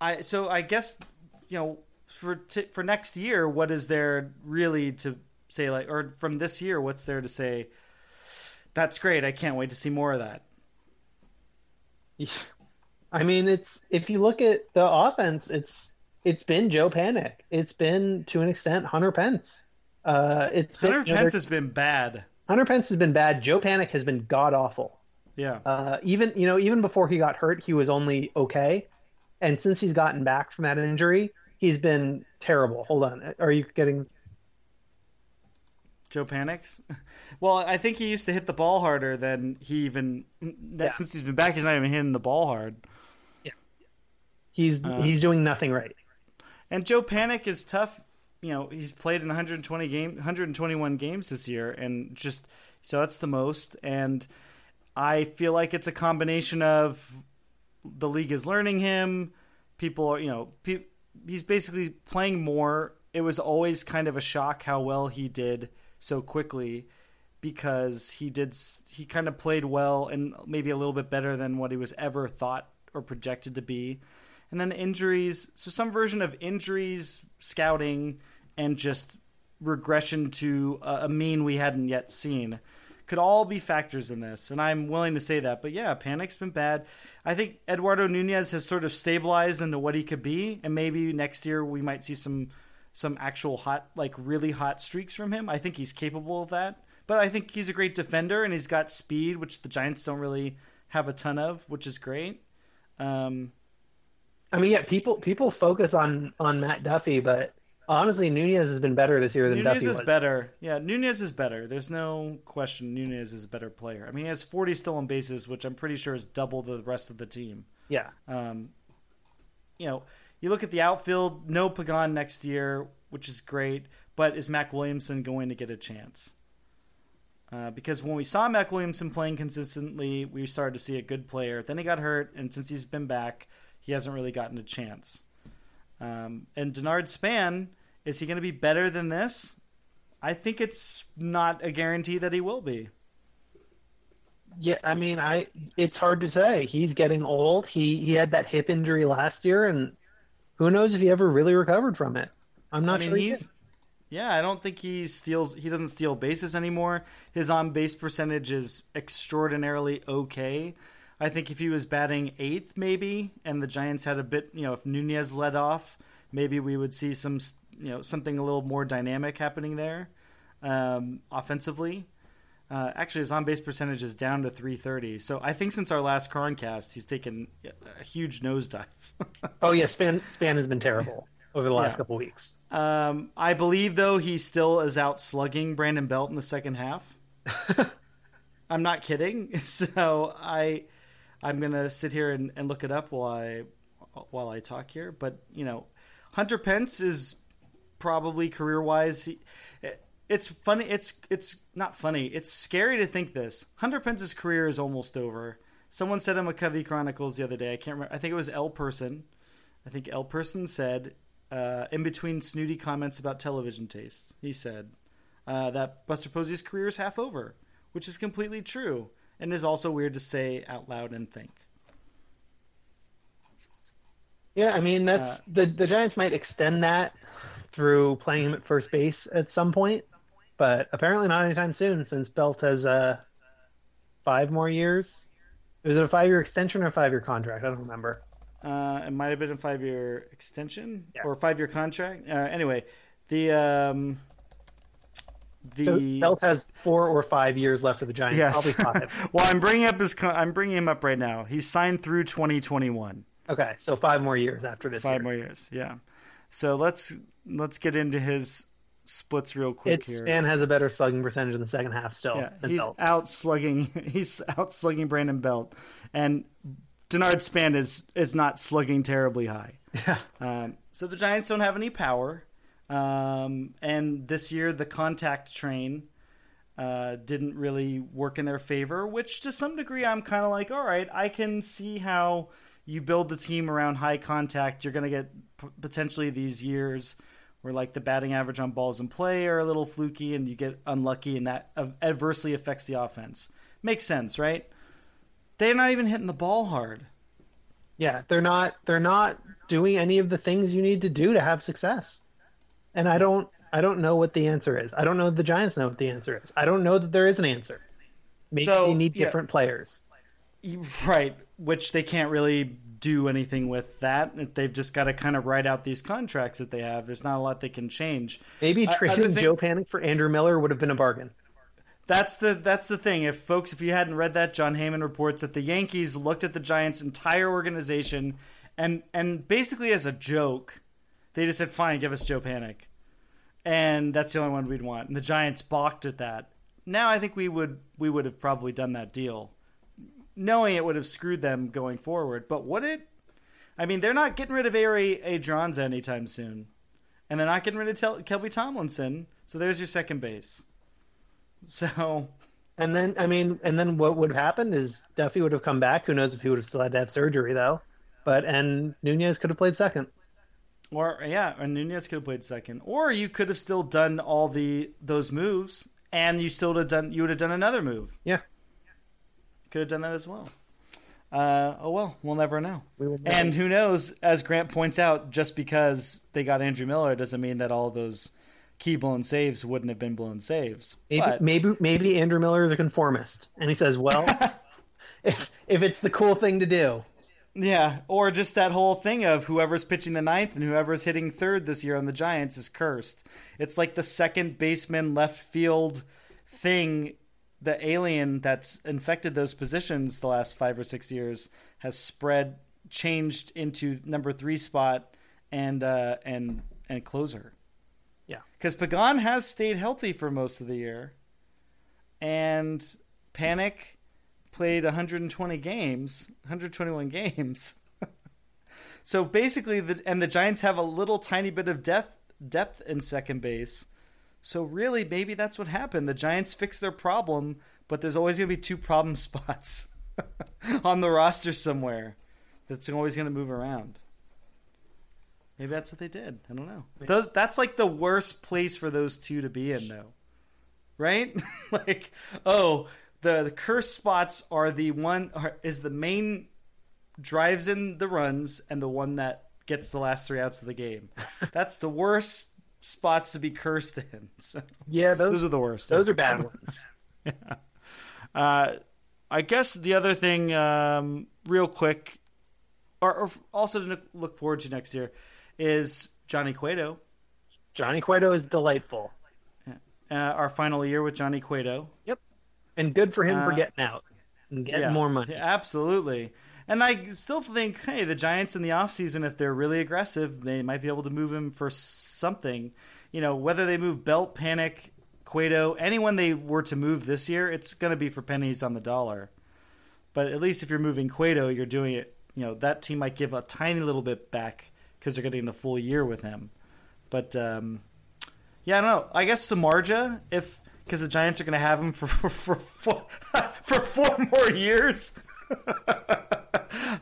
I so I guess you know for t- for next year, what is there really to say like, or from this year, what's there to say? That's great. I can't wait to see more of that. I mean, it's if you look at the offense, it's it's been Joe Panik. It's been to an extent Hunter Pence. Uh, it's Hunter been, Hunter Pence you know, has been bad. Hunter Pence has been bad. Joe Panik has been god awful. Yeah. Uh, even you know even before he got hurt, he was only okay, and since he's gotten back from that injury, he's been terrible. Hold on, are you getting? Joe Panik's. Well, I think he used to hit the ball harder than he even. That, yeah. Since he's been back, he's not even hitting the ball hard. Yeah, he's uh, he's doing nothing right. And Joe Panik is tough. You know, he's played in 120 game, 121 games this year, and just so that's the most. And I feel like it's a combination of the league is learning him. People are, you know, pe- he's basically playing more. It was always kind of a shock how well he did so quickly because he did he kind of played well and maybe a little bit better than what he was ever thought or projected to be. And then injuries, so some version of injuries, scouting, and just regression to a mean we hadn't yet seen could all be factors in this, and I'm willing to say that. But yeah, Panik's been bad. I think Eduardo Nunez has sort of stabilized into what he could be, and maybe next year we might see some some actual hot, like really hot streaks from him. I think he's capable of that. But I think he's a great defender, and he's got speed, which the Giants don't really have a ton of, which is great. Um, I mean, yeah, people people focus on on Matt Duffy, but Honestly, Nunez has been better this year than Nunez Duffy is was. better. Yeah, Nunez is better. There's no question. Nunez is a better player. I mean, he has 40 stolen bases, which I'm pretty sure is double the rest of the team. Yeah. Um, you know, you look at the outfield. No Pagan next year, which is great. But is Mac Williamson going to get a chance? Uh, because when we saw Mac Williamson playing consistently, we started to see a good player. Then he got hurt, and since he's been back, he hasn't really gotten a chance. Um, and Denard Span, is he going to be better than this? I think it's not a guarantee that he will be. Yeah, I mean, I it's hard to say. He's getting old. He he had that hip injury last year, and who knows if he ever really recovered from it. I'm not I mean, sure. He's yeah, I don't think he steals. He doesn't steal bases anymore. His on base percentage is extraordinarily okay. I think if he was batting eighth, maybe, and the Giants had a bit, you know, if Nunez led off, maybe we would see some, you know, something a little more dynamic happening there, um, offensively. Uh, actually, his on base percentage is down to 330. So I think since our last Croncast, he's taken a huge nosedive. oh yeah, Span Span has been terrible over the last yeah. couple weeks. Um, I believe though he still is out slugging Brandon Belt in the second half. I'm not kidding. So I I'm gonna sit here and, and look it up while I while I talk here. But you know, Hunter Pence is probably career wise. It's funny. It's it's not funny. It's scary to think this. Hunter Pence's career is almost over. Someone said in McCovey Chronicles the other day. I can't remember. I think it was L Person. I think L Person said uh, in between snooty comments about television tastes. He said uh, that Buster Posey's career is half over, which is completely true and is also weird to say out loud and think. Yeah, I mean that's uh, the the Giants might extend that through playing him at first base at some point, but apparently not anytime soon since Belt has uh five more years. Was it a five year extension or a five year contract? I don't remember. Uh, it might have been a five year extension yeah. or five year contract. Uh, anyway, the um, the so Belt has four or five years left for the Giants. Yes. Probably five. well, I'm bringing up his. I'm bringing him up right now. He's signed through 2021. Okay, so five more years after this. Five year. more years, yeah. So let's let's get into his splits real quick it's, here. Span has a better slugging percentage in the second half still. Yeah, he's Belt. out slugging. He's out slugging Brandon Belt, and Denard Span is is not slugging terribly high. Yeah. Um, so the Giants don't have any power, um, and this year the contact train uh, didn't really work in their favor. Which to some degree, I'm kind of like, all right, I can see how you build the team around high contact, you're going to get p- potentially these years where like the batting average on balls in play are a little fluky and you get unlucky and that adversely affects the offense. Makes sense, right? They're not even hitting the ball hard. Yeah, they're not they're not doing any of the things you need to do to have success. And I don't I don't know what the answer is. I don't know the Giants know what the answer is. I don't know that there is an answer. Maybe so, they need different yeah. players. Right which they can't really do anything with that. They've just got to kind of write out these contracts that they have. There's not a lot they can change. Maybe trading think, Joe Panik for Andrew Miller would have been a bargain. That's the that's the thing. If folks, if you hadn't read that, John Heyman reports that the Yankees looked at the Giants' entire organization and and basically as a joke, they just said, "Fine, give us Joe Panik," and that's the only one we'd want. And the Giants balked at that. Now I think we would we would have probably done that deal knowing it would have screwed them going forward. But would it? I mean, they're not getting rid of Ehire Adrianza anytime soon, and they're not getting rid of Tel- Kelby Tomlinson. So there's your second base. So. And then, I mean, and then what would have happened is Duffy would have come back. Who knows if he would have still had to have surgery though? But and Nunez could have played second. Or yeah, and Nunez could have played second. Or you could have still done all the those moves, and you still would have done you would have done another move. Yeah could have done that as well. Uh, oh well, we'll never know. We and who knows? As Grant points out, just because they got Andrew Miller doesn't mean that all those key blown saves wouldn't have been blown saves. Maybe but... maybe, maybe Andrew Miller is a conformist, and he says, "Well, if if it's the cool thing to do." Yeah, or just that whole thing of whoever's pitching the ninth and whoever's hitting third this year on the Giants is cursed. It's like the second baseman left field thing the alien that's infected those positions the last five or six years has spread, changed into number three spot and uh, and and closer. Yeah, because Pagan has stayed healthy for most of the year, and Panik played 120 games, 121 games. so basically, the and the Giants have a little tiny bit of depth depth in second base so really, maybe that's what happened. The Giants fixed their problem, but there's always going to be two problem spots on the roster somewhere that's always going to move around. Maybe that's what they did. I don't know. Those, that's like the worst place for those two to be in, though. Right? like, oh, the, the curse spots are the one are, is the main drives in the runs and the one that gets the last three outs of the game. That's the worst spots to be cursed in. So, yeah, those, those, are the worst. Those are bad ones. yeah. Uh, I guess the other thing, um, real quick, or, or, also to look forward to next year, is Johnny Cueto. Johnny Cueto is delightful. Uh, our final year with Johnny Cueto. Yep, and good for him uh, for getting out and getting yeah, more money. Absolutely. And I still think, hey, the Giants in the offseason, if they're really aggressive, they might be able to move him for something. You know, whether they move Belt, Panik, Cueto, anyone they were to move this year, it's going to be for pennies on the dollar. But at least if you're moving Cueto, you're doing it, you know, that team might give a tiny little bit back because they're getting the full year with him. But, um, yeah, I don't know. I guess Samardzija, if because the Giants are going to have him for for, for, for, for four more years.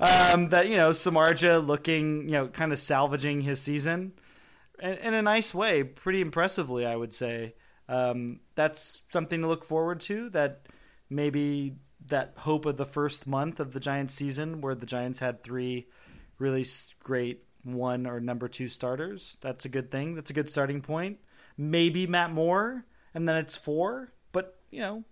um, that you know Samardzija looking you know kind of salvaging his season. in, in a nice way, pretty impressively, I would say. Um, that's something to look forward to. That maybe that hope of the first month of the Giants season, where the Giants had three really great one or number two starters. That's a good thing. That's a good starting point. Maybe Matt Moore, and then it's four. But you know,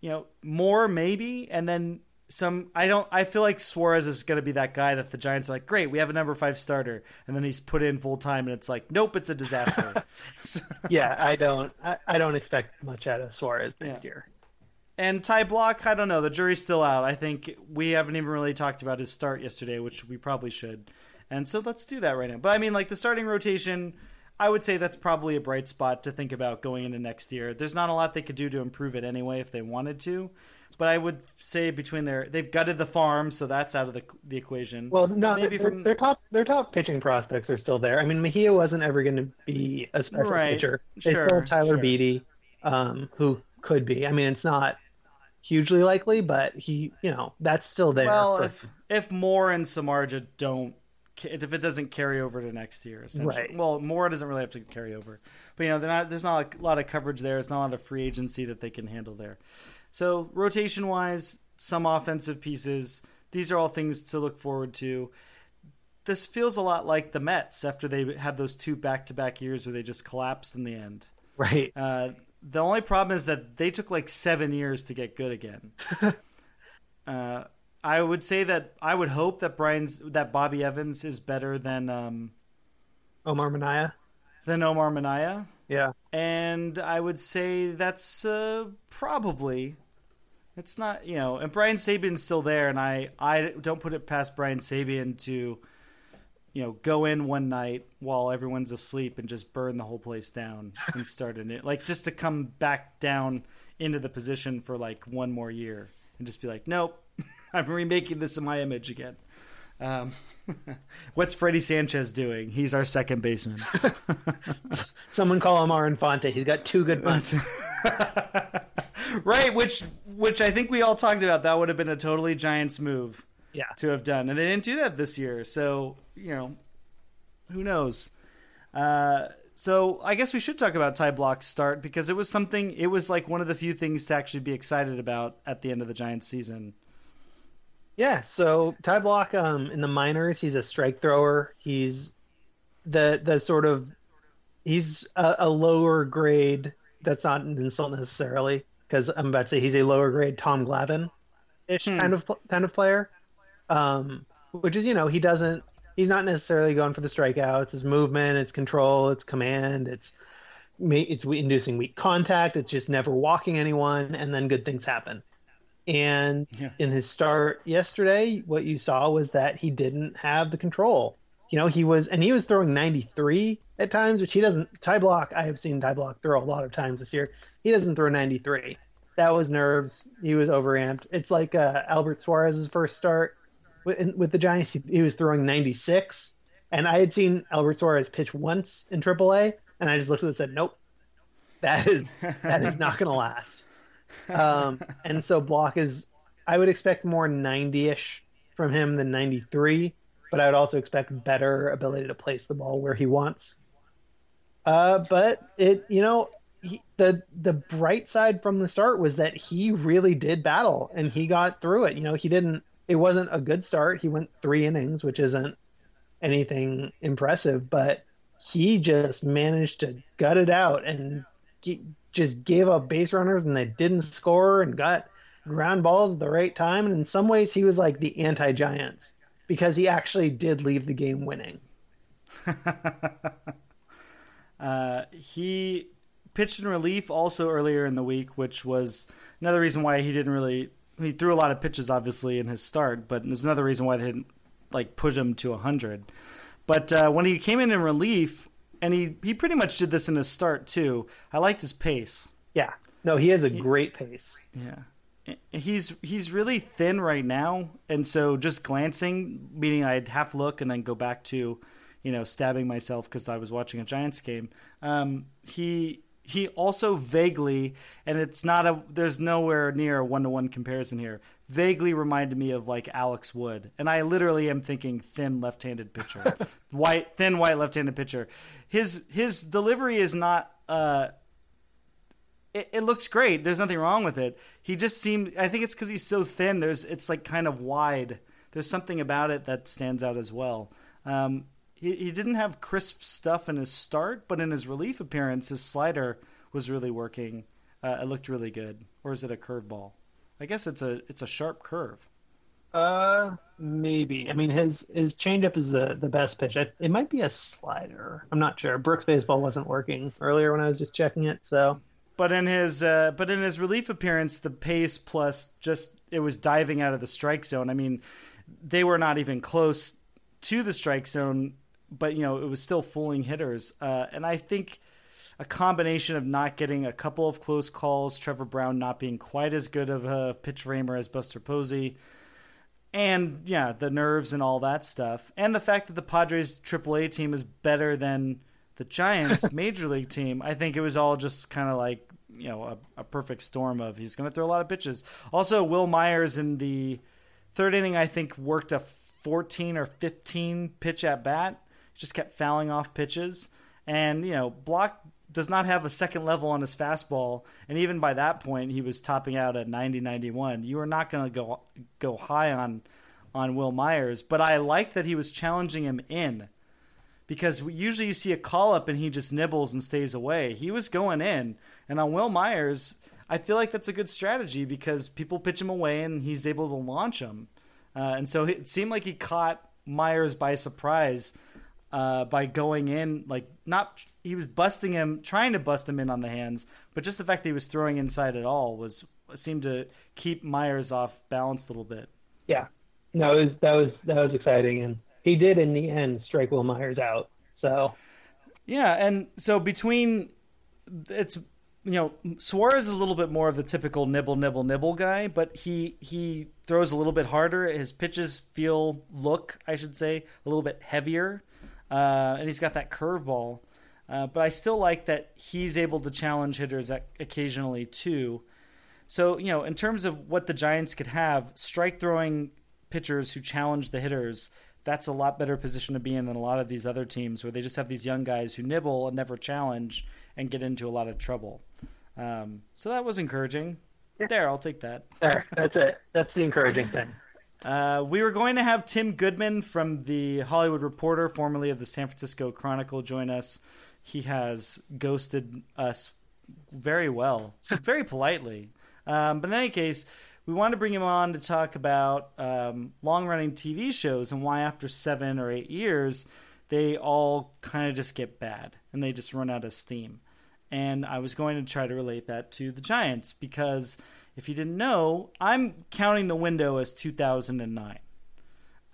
you know, more maybe, and then some. I don't. I feel like Suarez is going to be that guy that the Giants are like, great, we have a number five starter, and then he's put in full time, and it's like, nope, it's a disaster. yeah, I don't. I, I, don't expect much out of Suarez next yeah. year. And Ty Blach, I don't know. The jury's still out. I think we haven't even really talked about his start yesterday, which we probably should. And so let's do that right now. But I mean, like the starting rotation, I would say that's probably a bright spot to think about going into next year. There's not a lot they could do to improve it anyway if they wanted to. But I would say between their they've gutted the farm, so that's out of the the equation. Well, no, maybe their, from their top their top pitching prospects are still there. I mean, Mejia wasn't ever going to be a special right. pitcher. They sure, still have Tyler sure. Beede, um, who could be. I mean, it's not hugely likely, but he, you know, that's still there. Well, for... if if Moore and Samardzija don't, if it doesn't carry over to next year, essentially. Right. Well, Moore doesn't really have to carry over, but you know, not, there's not a lot of coverage there. It's not a lot of free agency that they can handle there. So rotation wise, some offensive pieces. These are all things to look forward to. This feels a lot like the Mets after they had those two back to back years where they just collapsed in the end. Right. Uh, the only problem is that they took like seven years to get good again. uh, I would say that I would hope that Brian's that Bobby Evans is better than um, Omar Minaya. Than Omar Minaya. Yeah. And I would say that's uh, probably it's not you know, and Brian Sabean's still there, and I I don't put it past Brian Sabean to you know, go in one night while everyone's asleep and just burn the whole place down and start a new, like just to come back down into the position for like one more year and just be like, nope, I'm remaking this in my image again. Um, what's Freddie Sanchez doing? He's our second baseman. Someone call him our Infante. He's got two good months. right, which which I think we all talked about. That would have been a totally Giants move yeah. to have done, and they didn't do that this year. So you know, who knows? Uh, so I guess we should talk about Ty Blach's start because it was something. It was like one of the few things to actually be excited about at the end of the Giants season. Yeah. So Ty Blach um, in the minors, he's a strike thrower. He's the the sort of he's a, a lower grade. That's not an insult necessarily because I'm about to say he's a lower grade Tom Glavine ish hmm. kind of kind of player um, which is you know he doesn't he's not necessarily going for the strikeouts. His movement, its control, its command, it's it's inducing weak contact. It's just never walking anyone, and then good things happen. And yeah. in his start yesterday, what you saw was that he didn't have the control. You know, he was, and he was throwing 93 at times, which he doesn't. Ty Blach, I have seen Ty Blach throw a lot of times this year. He doesn't throw 93. That was nerves. He was overamped. It's like uh, Albert Suarez's first start with, with the Giants, he, he, was throwing 96, and I had seen Albert Suarez pitch once in AAA, and I just looked at it and said, "Nope, that is that is not going to last." Um, and so Blach is, I would expect more 90ish from him than 93, but I would also expect better ability to place the ball where he wants. Uh, but it, you know, he, the the bright side from the start was that he really did battle and he got through it. You know, he didn't it wasn't a good start. He went three innings, which isn't anything impressive, but he just managed to gut it out and just gave up base runners and they didn't score and got ground balls at the right time. And in some ways, he was like the anti Giants because he actually did leave the game winning. uh, he pitched in relief also earlier in the week, which was another reason why he didn't really he threw a lot of pitches, obviously, in his start, but there's another reason why they didn't like push him to 100. But uh, when he came in in relief, and he, he pretty much did this in his start too, I liked his pace. Yeah. No, he has a he, great pace. Yeah. He's he's really thin right now, and so just glancing, meaning I'd half look and then go back to, you know, stabbing myself because I was watching a Giants game. Um, he he also vaguely, and it's not a, there's nowhere near a one to one comparison here. Vaguely reminded me of like Alex Wood, and I literally am thinking thin left-handed pitcher, white thin white left-handed pitcher. His his delivery is not. Uh, it, it looks great. There's nothing wrong with it. He just seemed. I think it's because he's so thin. There's it's like kind of wide. There's something about it that stands out as well. Um, he, he didn't have crisp stuff in his start, but in his relief appearance, his slider was really working. Uh, it looked really good. Or is it a curveball? I guess it's a it's a sharp curve. Uh, maybe. I mean, his his changeup is the the best pitch. It might be a slider. I'm not sure. Brooks baseball wasn't working earlier when I was just checking it, so. But in his uh, but in his relief appearance, the pace plus just it was diving out of the strike zone. I mean, they were not even close to the strike zone, but you know it was still fooling hitters. Uh, and I think a combination of not getting a couple of close calls, Trevor Brown not being quite as good of a pitch framer as Buster Posey, and yeah, the nerves and all that stuff, and the fact that the Padres AAA team is better than the Giants major league team, I think it was all just kind of like you know a, a perfect storm of he's going to throw a lot of pitches. Also, Wil Myers in the third inning, I think worked a 14 or 15 pitch at bat. Just kept fouling off pitches, and you know Blach does not have a second level on his fastball, and even by that point, he was topping out at 90, 91. You are not going to go go high on on Wil Myers, but I liked that he was challenging him in because usually you see a call up and he just nibbles and stays away. He was going in, and on Wil Myers, I feel like that's a good strategy because people pitch him away and he's able to launch them. Uh, and so it seemed like he caught Myers by surprise uh, by going in, like not he was busting him, trying to bust him in on the hands, but just the fact that he was throwing inside at all was seemed to keep Myers off balance a little bit. Yeah, no, was, that was that was exciting, and he did in the end strike Wil Myers out. So yeah, and so between it's you know Suarez is a little bit more of the typical nibble nibble nibble guy, but he he throws a little bit harder. His pitches feel look I should say a little bit heavier, uh, and he's got that curveball. Uh, but I still like that he's able to challenge hitters occasionally too. So you know, in terms of what the Giants could have, strike throwing pitchers who challenge the hitters that's a lot better position to be in than a lot of these other teams where they just have these young guys who nibble and never challenge and get into a lot of trouble. Um, so that was encouraging. Yeah. There, I'll take that. There, that's it. That's the encouraging thing. Uh, we were going to have Tim Goodman from the Hollywood Reporter, formerly of the San Francisco Chronicle, join us. He has ghosted us very well, very politely. Um, but in any case, we wanted to bring him on to talk about um, long running TV shows and why, after seven or eight years, they all kind of just get bad and they just run out of steam. And I was going to try to relate that to the Giants because if you didn't know, I'm counting the window as 2009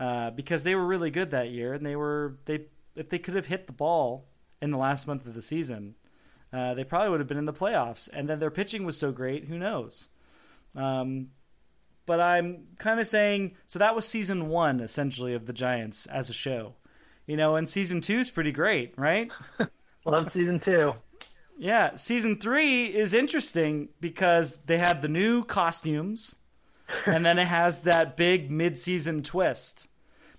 uh, because they were really good that year and they were they if they could have hit the ball in the last month of the season, uh, they probably would have been in the playoffs. And then their pitching was so great, who knows? Um, but I'm kind of saying so that was season one essentially of the Giants as a show, you know, and season two is pretty great, right? Love season two. Yeah, season three is interesting because they have the new costumes, and then it has that big mid-season twist.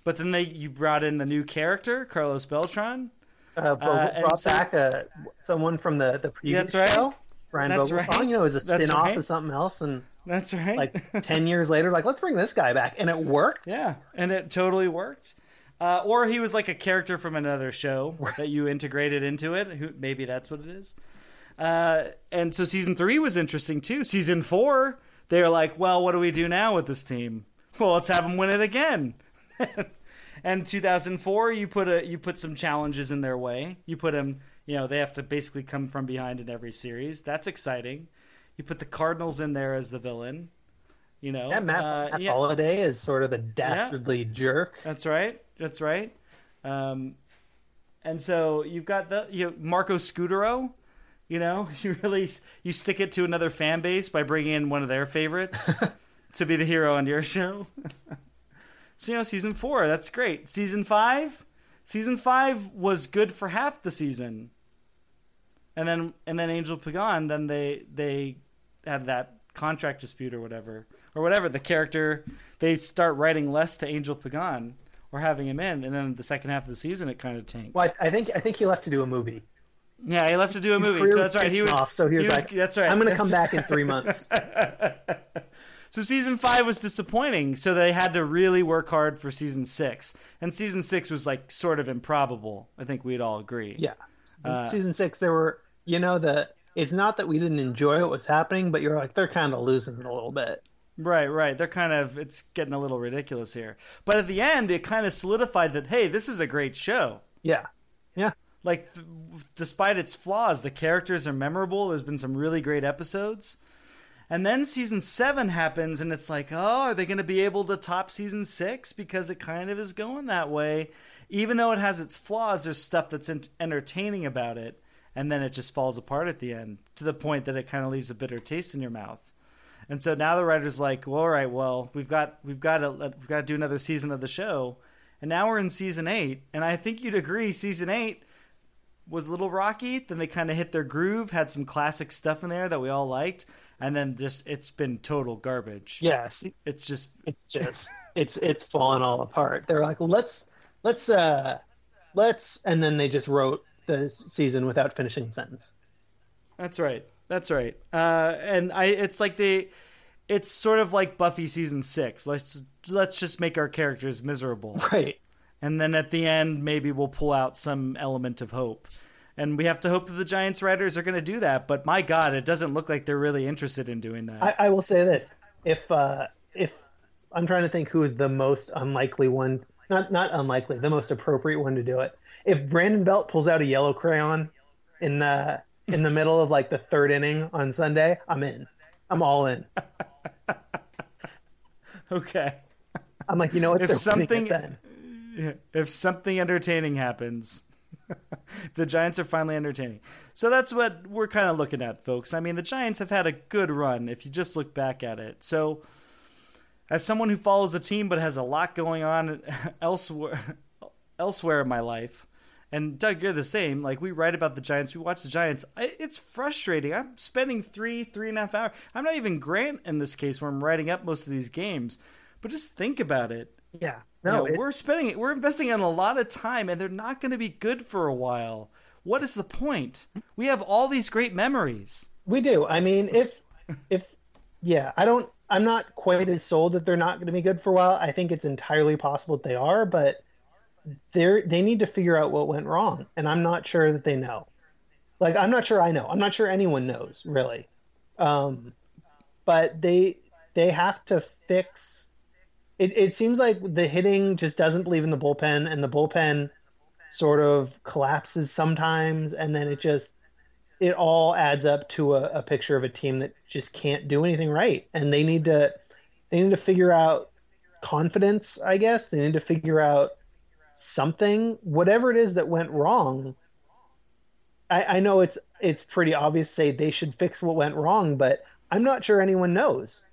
But then they you brought in the new character Carlos Beltran. Uh, uh, brought so, back a, someone from the the previous that's right. show. Brian that's right. you know, as a spin off right. of something else, and that's right. Like ten years later, like let's bring this guy back, and it worked. Yeah, and it totally worked. Uh, or he was like a character from another show that you integrated into it. Who, maybe that's what it is. Uh, and so season three was interesting too. Season four, they were like, "Well, what do we do now with this team? Well, let's have them win it again." and 2004, you put a you put some challenges in their way. You put them, you know, they have to basically come from behind in every series. That's exciting. You put the Cardinals in there as the villain. You know, yeah, Matt, uh, Matt yeah. Holliday is sort of the dastardly yeah. jerk. That's right. That's right. Um, and so you've got the you know, Marco Scutaro. You know, you really you stick it to another fan base by bringing in one of their favorites to be the hero on your show. so you know, season four, that's great. Season five, season five was good for half the season and then and then Angel Pagan, then they they had that contract dispute or whatever or whatever. The character they start writing less to Angel Pagan or having him in, and then the second half of the season it kind of tanks. Well, I, I think I think he left to do a movie. Yeah, he left to do a movie. So that's right. He was off, so he was, he was like, "That's right. I'm going to come back in three months." so season five was disappointing. So they had to really work hard for season six, and season six was like sort of improbable. I think we'd all agree. Yeah, uh, season six, there were you know the. It's not that we didn't enjoy what was happening, but you're like they're kind of losing it a little bit. Right, right. They're kind of it's getting a little ridiculous here. But at the end, it kind of solidified that hey, this is a great show. Yeah, yeah like th- despite its flaws the characters are memorable. There's been some really great episodes. And then season 7 happens and it's like oh are they going to be able to top season 6 because it kind of is going that way. Even though it has its flaws there's stuff that's entertaining about it. And then it just falls apart at the end to the point that it kind of leaves a bitter taste in your mouth. And so now the writer's like well all right well we've got we've got to we've got to do another season of the show. And now we're in season 8 and i think you'd agree season 8 was a little rocky. Then they kind of hit their groove, had some classic stuff in there that we all liked, and then just it's been total garbage. Yes, it's just it's just it's it's fallen all apart. They're like, well, let's let's uh let's, and then they just wrote the season without finishing the sentence. That's right. That's right. Uh, and I, it's like they, it's sort of like Buffy season six. Let's let's just make our characters miserable. Right and then at the end maybe we'll pull out some element of hope. And we have to hope that the giants writers are going to do that but my god it doesn't look like they're really interested in doing that. I, I will say this. If uh, if i'm trying to think who is the most unlikely one not not unlikely the most appropriate one to do it. If brandon belt pulls out a yellow crayon in the in the middle of like the third inning on sunday i'm in. I'm all in. Okay. I'm like you know what? If something if something entertaining happens, the Giants are finally entertaining. So that's what we're kind of looking at, folks. I mean, the Giants have had a good run if you just look back at it. So, as someone who follows the team but has a lot going on elsewhere, elsewhere in my life, and Doug, you're the same. Like we write about the Giants, we watch the Giants. It's frustrating. I'm spending three, three and a half hours. I'm not even Grant in this case, where I'm writing up most of these games. But just think about it. Yeah. No, you know, we're spending we're investing in a lot of time and they're not going to be good for a while. What is the point? We have all these great memories. We do. I mean, if if yeah, I don't I'm not quite as sold that they're not going to be good for a while. I think it's entirely possible that they are, but they're they need to figure out what went wrong, and I'm not sure that they know. Like I'm not sure I know. I'm not sure anyone knows really. Um, but they they have to fix it, it seems like the hitting just doesn't believe in the bullpen, and the bullpen sort of collapses sometimes, and then it just it all adds up to a, a picture of a team that just can't do anything right, and they need to they need to figure out confidence. I guess they need to figure out something, whatever it is that went wrong. I, I know it's it's pretty obvious say they should fix what went wrong, but I'm not sure anyone knows.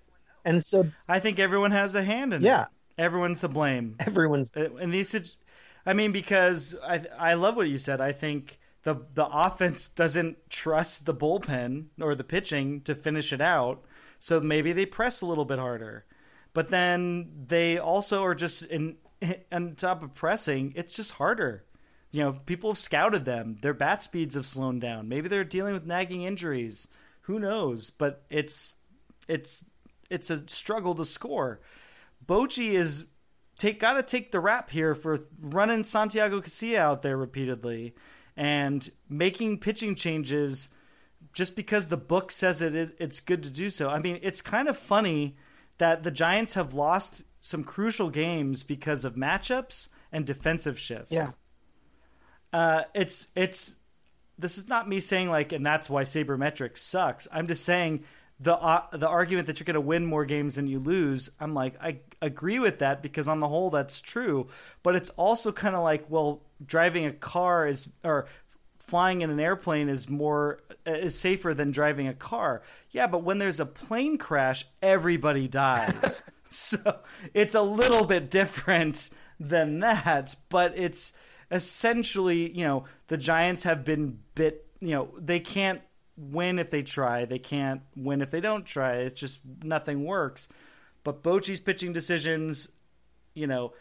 And so I think everyone has a hand in yeah. it. Yeah. Everyone's to blame. Everyone's uh, in these I mean because I I love what you said. I think the the offense doesn't trust the bullpen or the pitching to finish it out. So maybe they press a little bit harder. But then they also are just in on top of pressing, it's just harder. You know, people have scouted them. Their bat speeds have slowed down. Maybe they're dealing with nagging injuries. Who knows? But it's it's it's a struggle to score. Bochy is take got to take the rap here for running Santiago Casilla out there repeatedly and making pitching changes just because the book says it is it's good to do so. I mean, it's kind of funny that the Giants have lost some crucial games because of matchups and defensive shifts. Yeah. Uh, it's it's this is not me saying like and that's why sabermetrics sucks. I'm just saying the uh, the argument that you're going to win more games than you lose, I'm like I agree with that because on the whole that's true, but it's also kind of like well, driving a car is or flying in an airplane is more is safer than driving a car. Yeah, but when there's a plane crash, everybody dies. so it's a little bit different than that, but it's essentially, you know, the Giants have been bit you know, they can't win if they try. They can't win if they don't try. It's just nothing works. But Bochy's pitching decisions, you know,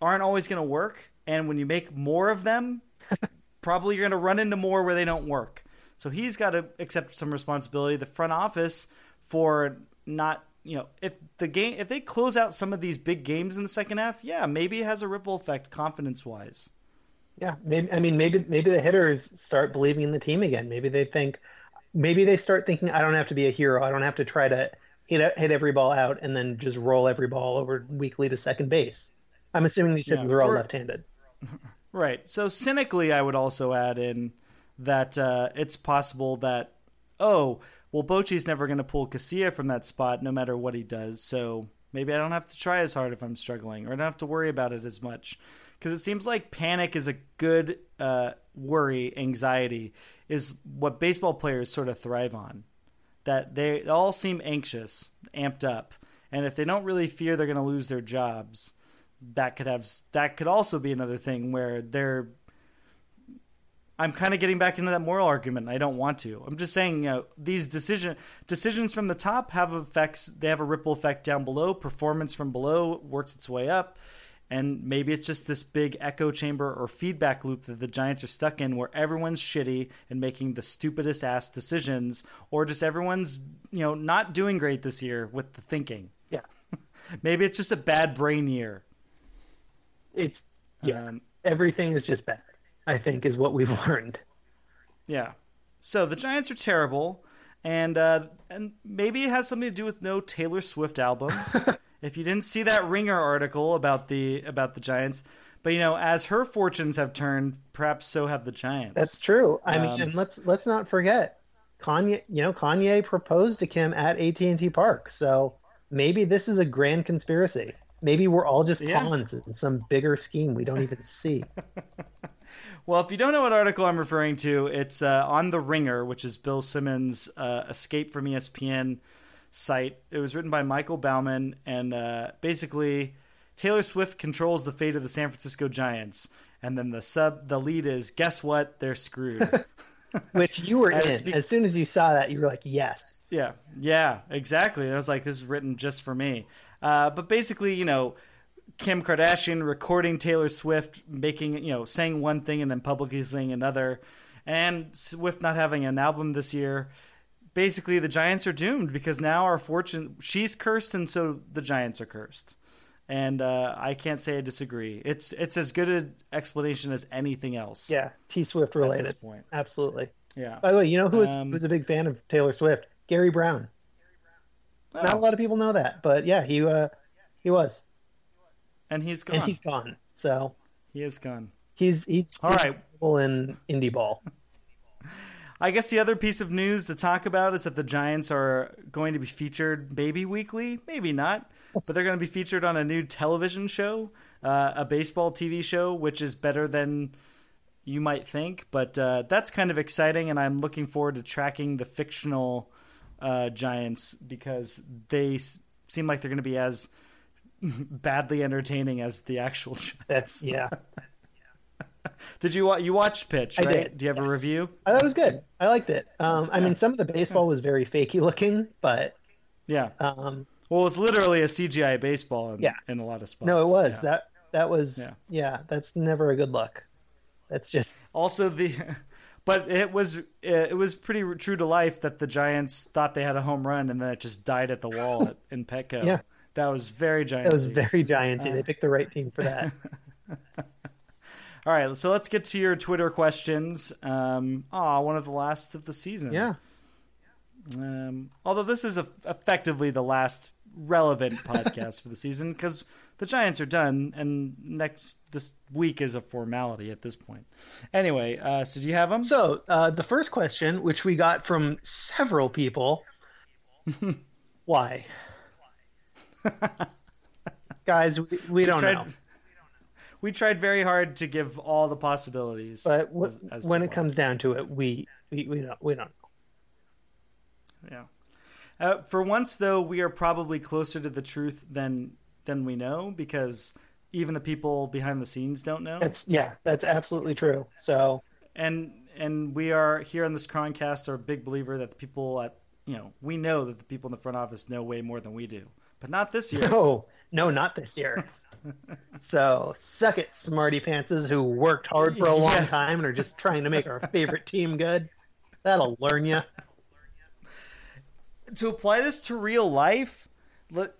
aren't always going to work. And when you make more of them, probably you're going to run into more where they don't work. So he's got to accept some responsibility. The front office for not, you know, if the game, if they close out some of these big games in the second half, yeah, maybe it has a ripple effect confidence wise. Yeah, maybe, I mean, maybe maybe the hitters start believing in the team again. Maybe they think, maybe they start thinking, I don't have to be a hero. I don't have to try to hit hit every ball out and then just roll every ball over weakly to second base. I'm assuming these hitters yeah, are all left-handed. Right. So cynically, I would also add in that uh, it's possible that oh well, Bochy's never going to pull Casilla from that spot no matter what he does. So maybe I don't have to try as hard if I'm struggling, or I don't have to worry about it as much because it seems like panic is a good uh, worry, anxiety is what baseball players sort of thrive on. That they all seem anxious, amped up, and if they don't really fear they're going to lose their jobs, that could have that could also be another thing where they're. I'm kind of getting back into that moral argument. I don't want to. I'm just saying, you know, these decision decisions from the top have effects. They have a ripple effect down below. Performance from below works its way up and maybe it's just this big echo chamber or feedback loop that the Giants are stuck in where everyone's shitty and making the stupidest ass decisions or just everyone's, you know, not doing great this year with the thinking. Yeah. maybe it's just a bad brain year. It's yeah. Um, everything is just bad. I think is what we've learned. Yeah. So the Giants are terrible and uh, and maybe it has something to do with no Taylor Swift album. if you didn't see that Ringer article about the about the Giants, but you know, as her fortunes have turned, perhaps so have the Giants. That's true. I um, mean, and let's let's not forget Kanye. You know, Kanye proposed to Kim at AT and T Park, so maybe this is a grand conspiracy. Maybe we're all just pawns yeah. in some bigger scheme we don't even see. well, if you don't know what article I'm referring to, it's uh, on the Ringer, which is Bill Simmons' uh, escape from ESPN site. It was written by Michael Baumann, and uh, basically, Taylor Swift controls the fate of the San Francisco Giants. And then the sub, the lead is, guess what? They're screwed. Which you were in. Be- as soon as you saw that, you were like, yes. Yeah, yeah, exactly. I was like, this is written just for me. Uh, but basically, you know, Kim Kardashian recording Taylor Swift making, you know, saying one thing and then publicly saying another, and Swift not having an album this year basically the Giants are doomed because now our fortune she's cursed and so the Giants are cursed. And uh, I can't say I disagree. It's it's as good an explanation as anything else. Yeah, T Swift related. At this point. Absolutely. Yeah. By the way, you know who was um, who's a big fan of Taylor Swift? Gary Brown. Oh. Not a lot of people know that, but yeah, he uh, he was. And he's gone. And he's gone. So he is gone. He's he's all right. In indie ball. I guess the other piece of news to talk about is that the Giants are going to be featured maybe weekly, maybe not, but they're going to be featured on a new television show, uh, a baseball TV show, which is better than you might think. But uh, that's kind of exciting, and I'm looking forward to tracking the fictional uh, Giants because they seem like they're going to be as badly entertaining as the actual Giants. That's yeah. did you you watch Pitch? Right? I did. Do you have yes. a review? I thought it was good. I liked it. Um, I yeah. mean, some of the baseball was very fakey looking, but yeah. Um, well, it was literally a CGI baseball in, yeah. in a lot of spots. No, it was yeah. that that was yeah. yeah. That's never a good look. That's just also the. But it was it was pretty true to life that the Giants thought they had a home run and then it just died at the wall at, in Petco. Yeah, that was very Giantsy. It was very Giantsy. Uh, they picked the right team for that. All right, so let's get to your Twitter questions. Um, one of the last of the season. Yeah. Um, although this is a, effectively the last relevant podcast for the season because the Giants are done, and next this week is a formality at this point. Anyway, uh, so do you have them? So uh, the first question, which we got from several people, why? Guys, we, we don't tried, know we tried very hard to give all the possibilities. But w- when it comes down to it, we we, we don't we don't know. Yeah. Uh, for once, though, we are probably closer to the truth than than we know because even the people behind the scenes don't know. That's yeah, that's absolutely true. So and and we are here on this Croncast are a big believer that the people at you know we know that the people in the front office know way more than we do, but not this year. No, no, not this year. So suck it, smarty pantses who worked hard for a long Yeah. time and are just trying to make our favorite team good. That'll learn you. to apply this to real life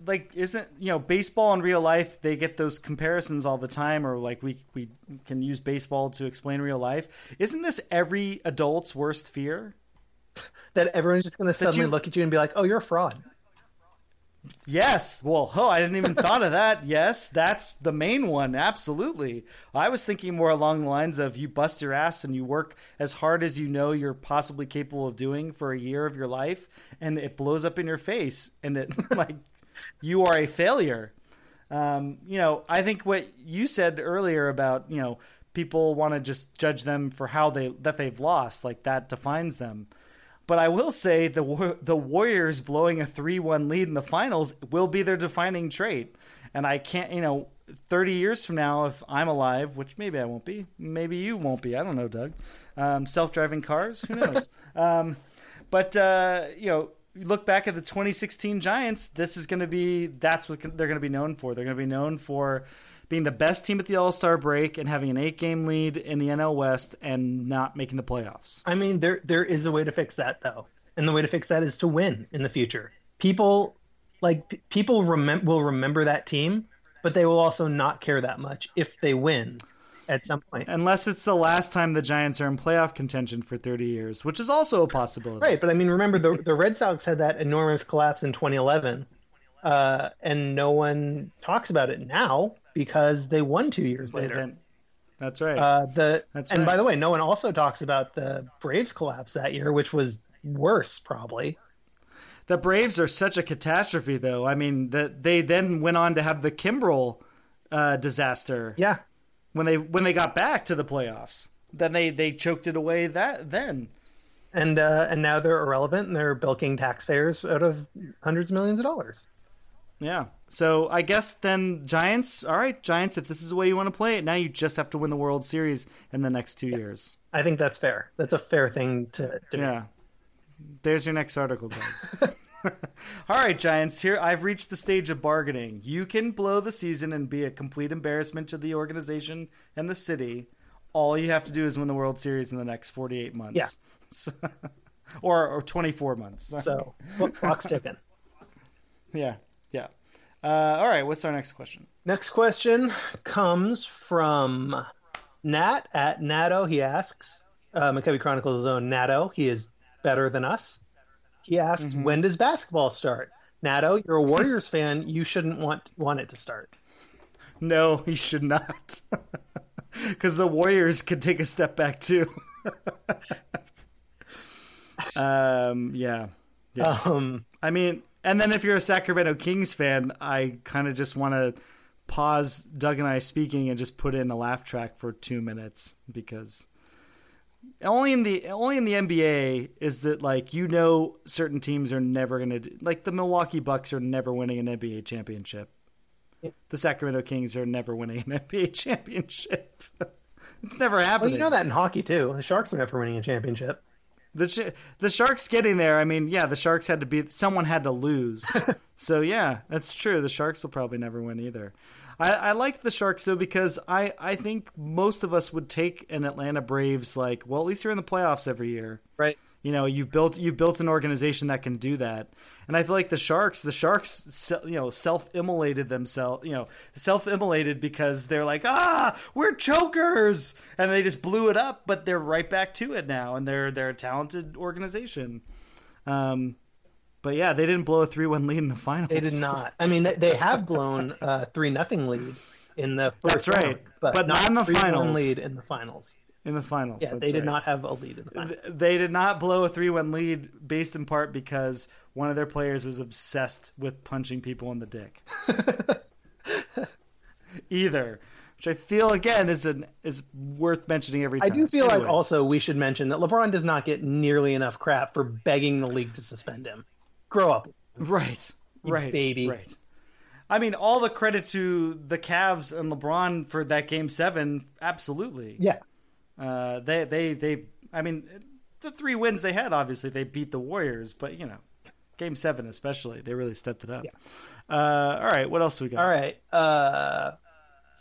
like isn't you know baseball and real life they get those comparisons all the time or like we we can use baseball to explain real life isn't this every adult's worst fear That everyone's just going to suddenly you- look at you and be like, "Oh, you're a fraud." Yes. Well oh i didn't even thought of that. Yes that's the main one. Absolutely. I was thinking more along the lines of you bust your ass and you work as hard as you know you're possibly capable of doing for a year of your life and it blows up in your face and it like you are a failure. Um, you know, I think what you said earlier about you know people want to just judge them for how they that they've lost, like that defines them. But I will say the the Warriors blowing a three one lead in the finals will be their defining trait, and I can't you know. 30 years from now, if I'm alive, which maybe I won't be, maybe you won't be. I don't know, Doug. Um, Self driving cars, who knows? um, but, uh, you know, you look back at the 2016 Giants, this is going to be that's what they're going to be known for. They're going to be known for being the best team at the All Star break and having an eight game lead in the NL West and not making the playoffs. I mean, there there is a way to fix that though, and the way to fix that is to win in the future. People like p- people remem- will remember that team, but they will also not care that much if they win at some point. Unless it's the last time the Giants are in playoff contention for 30 years, which is also a possibility. Right, but I mean, remember the the Red Sox had that enormous collapse in 2011, uh, and no one talks about it now because they won two years later. Then- that's right. Uh, the That's and right. by the way, no one also talks about the Braves collapse that year, which was worse probably. The Braves are such a catastrophe, though. I mean, that they then went on to have the Kimbrel uh, disaster Yeah, when they when they got back to the playoffs. Then they they choked it away. That then and uh, and now they're irrelevant and they're bilking taxpayers out of hundreds of millions of dollars. Yeah. So I guess then Giants. All right, Giants. If this is the way you want to play it, now you just have to win the World Series in the next two years. I think that's fair. That's a fair thing to do. Yeah. There's your next article, Doug. All right, Giants. Here, I've reached the stage of bargaining. You can blow the season and be a complete embarrassment to the organization and the city. All you have to do is win the World Series in the next 48 months. Yeah. So- or or 24 months. So cl- clock's ticking. yeah, yeah. Uh, all right. What's our next question? Next question comes from Nat at Nato. He asks, uh, McCovey Chronicles' own Nato. He is better than us. He asks, when does basketball start? Nato, you're a Warriors fan. You shouldn't want want it to start. No, he should not. Because the Warriors could take a step back too. um, yeah. Um, I mean, and then if you're a Sacramento Kings fan, I kind of just want to pause Doug and I speaking and just put in a laugh track for two minutes because only in the only in the NBA is that like you know certain teams are never gonna do, like the Milwaukee Bucks are never winning an NBA championship. The Sacramento Kings are never winning an NBA championship. it's never happened. well, you know that in hockey too. The Sharks are never winning a championship. The sh- the Sharks getting there. I mean, yeah, the Sharks had to be. Someone had to lose. so yeah, that's true. The Sharks will probably never win either. I, I liked the Sharks though because I I think most of us would take an Atlanta Braves like well at least you're in the playoffs every year. Right. You know you've built you've built an organization that can do that, and I feel like the Sharks the Sharks you know self immolated themselves you know self immolated because they're like ah we're chokers and they just blew it up, but they're right back to it now, and they're they're a talented organization. Um, but yeah, they didn't blow a three one lead in the finals. They did not. I mean, they, they have blown a three nothing lead in the first That's right. round, but, But not not in the 3-1 finals. lead in the finals. In the finals. Yeah, that's they did right. not have a lead in the finals. They did not blow a 3 1 lead based in part because one of their players is obsessed with punching people in the dick. Either. Which I feel again is an is worth mentioning every time. I do feel Anyway, like also we should mention that LeBron does not get nearly enough crap for begging the league to suspend him. Grow up. Right. Right. baby. Right. I mean, all the credit to the Cavs and LeBron for that game seven, absolutely. Yeah. Uh, they they they I mean, the three wins they had, obviously they beat the Warriors, but you know, Game Seven especially, they really stepped it up. Yeah. Uh, all right, what else do we got? All right, uh,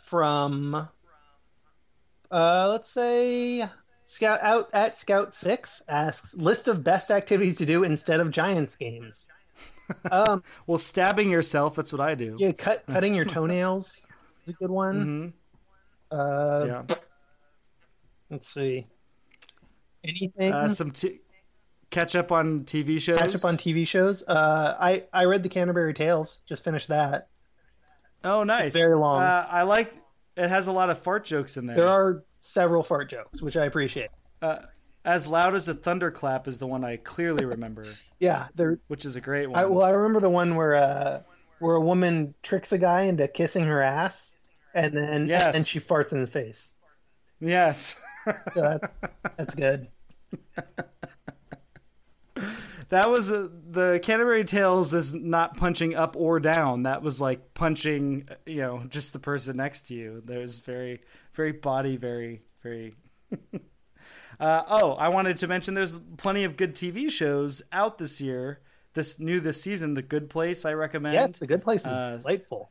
from uh, let's say Scout out at Scout Six asks list of best activities to do instead of Giants games. Um, well, stabbing yourself, that's what I do. Yeah, cut cutting your toenails is a good one. Mm-hmm. Uh, yeah. Let's see. Anything? Uh, some t- catch up on TV shows. Catch up on TV shows. Uh, I I read the Canterbury Tales. Just finished that. Oh, nice. It's very long. Uh, I like. It has a lot of fart jokes in there. There are several fart jokes, which I appreciate. Uh, as loud as a thunderclap is the one I clearly remember. yeah, there. Which is a great one. I, well, I remember the one where uh, where a woman tricks a guy into kissing her ass, and then yes. and then she farts in his face. Yes. so that's that's good. that was uh, the Canterbury Tales is not punching up or down. That was like punching, you know, just the person next to you. There's very, very body, very, very uh, oh, I wanted to mention there's plenty of good TV shows out this year. This new this season, The Good Place. I recommend. Yes, The Good Place is uh, delightful.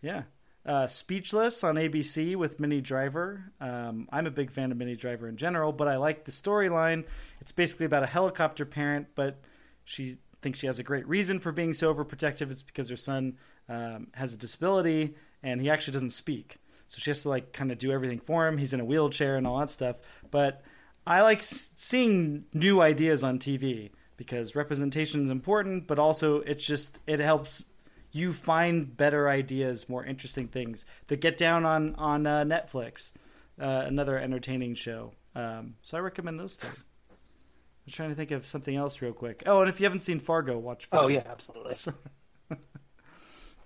Yeah. Uh, Speechless on ABC with Minnie Driver. Um, I'm a big fan of Minnie Driver in general, but I like the storyline. It's basically about a helicopter parent, but she thinks she has a great reason for being so overprotective. It's because her son um, has a disability and he actually doesn't speak. So she has to like kind of do everything for him. He's in a wheelchair and all that stuff. But I like seeing new ideas on TV because representation is important, but also it's just it helps you find better ideas, more interesting things that get down on on uh, Netflix, uh, another entertaining show. Um, so I recommend those two. I'm trying to think of something else real quick. Oh, and if you haven't seen Fargo, watch. Fargo. Oh yeah, absolutely.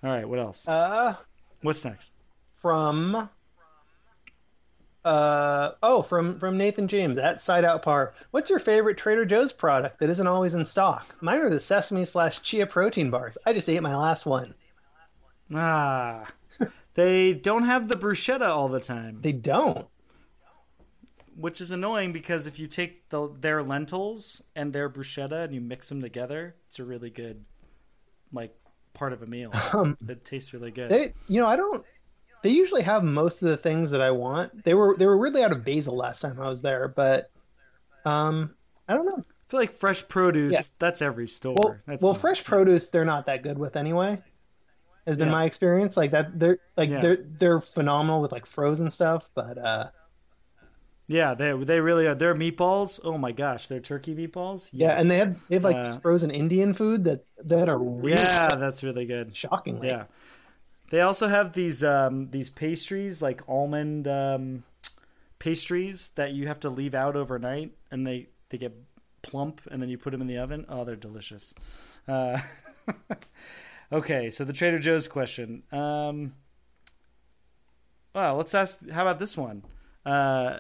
All right, what else? Uh, what's next? From uh, oh, from from Nathan James at Side Out Par. What's your favorite Trader Joe's product that isn't always in stock? Mine are the sesame slash chia protein bars. I just ate my last one. Ah, they don't have the bruschetta all the time. They don't, which is annoying because if you take the their lentils and their bruschetta and you mix them together, it's a really good like part of a meal. Um, it tastes really good. They, you know, I don't they usually have most of the things that I want. They were they were weirdly out of basil last time I was there, but um, I don't know. I feel like fresh produce. Yeah. That's every store. Well, that's well fresh produce they're not that good with anyway. Has been yeah. my experience. Like that, they're like yeah. they're they're phenomenal with like frozen stuff, but uh, yeah, they they really are. Their meatballs. Oh my gosh, their turkey meatballs. Yes. Yeah, and they have they have like uh, frozen Indian food that that are really yeah, that's really good. Shockingly, yeah. They also have these um, these pastries like almond um, pastries that you have to leave out overnight, and they they get plump, and then you put them in the oven. Oh, they're delicious. Uh, okay, so the Trader Joe's question. Um, well, let's ask. How about this one? Uh,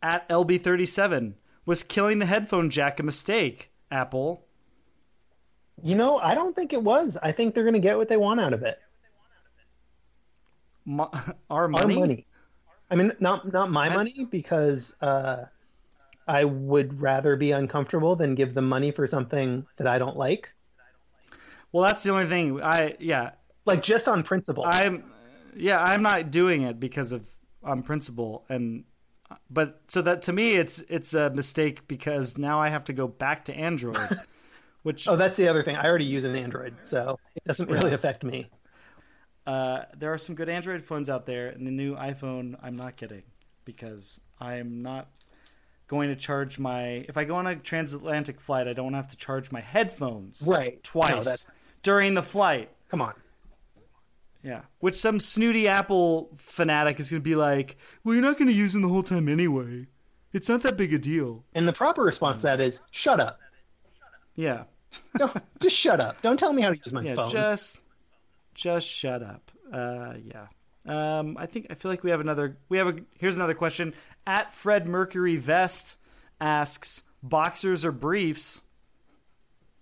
at LB37 was killing the headphone jack a mistake? Apple. You know, I don't think it was. I think they're going to get what they want out of it mo- our money. Our money. I mean, not not my money because uh, I would rather be uncomfortable than give them money for something that I don't like. Well, that's the only thing. I yeah, like just on principle. I'm yeah, I'm not doing it because of on principle and but so that to me it's it's a mistake because now I have to go back to Android. Which oh, that's the other thing. I already use an Android, so it doesn't really yeah. affect me. Uh, there are some good Android phones out there, and the new iPhone I'm not getting because I'm not going to charge my. If I go on a transatlantic flight, I don't have to charge my headphones right twice no, during the flight. Come on. Yeah, which some snooty Apple fanatic is going to be like, "Well, you're not going to use them the whole time anyway. It's not that big a deal." And the proper response to that is, "Shut up." Yeah. no, just shut up. Don't tell me how to use my yeah, phone. Just just shut up. Uh, yeah. Um, I think I feel like we have another. We have a. Here's another question. At Fred Mercury Vest asks, boxers or briefs?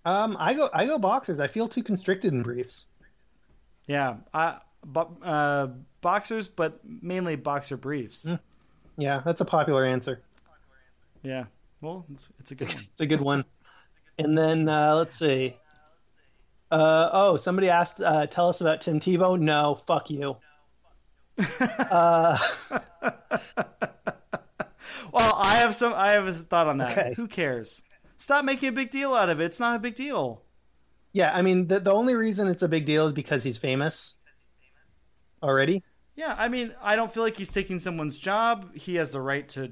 Um, I go. I go boxers. I feel too constricted in briefs. Yeah, I, uh, boxers, but mainly boxer briefs. Mm. Yeah, that's a popular answer. Yeah. Well, it's, it's a good one. It's a good one. And then uh, let's see. Uh, oh, somebody asked, uh, tell us about Tim Tebow. No, fuck you. uh, Well, I have some. I have a thought on that. Okay. Who cares? Stop making a big deal out of it. It's not a big deal. yeah, I mean, the, the only reason it's a big deal is because he's famous already. Yeah, I mean, I don't feel like he's taking someone's job. He has the right to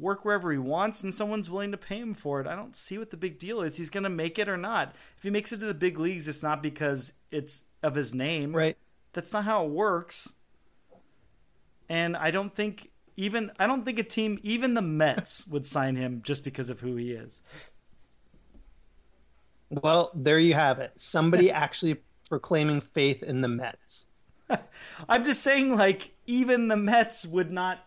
work wherever he wants, and someone's willing to pay him for it. I don't see what the big deal is. He's going to make it or not. If he makes it to the big leagues, it's not because it's of his name. Right. That's not how it works. And I don't think even I don't think a team, even the Mets, would sign him just because of who he is. Well, there you have it. Somebody actually proclaiming faith in the Mets. I'm just saying, like, even the Mets would not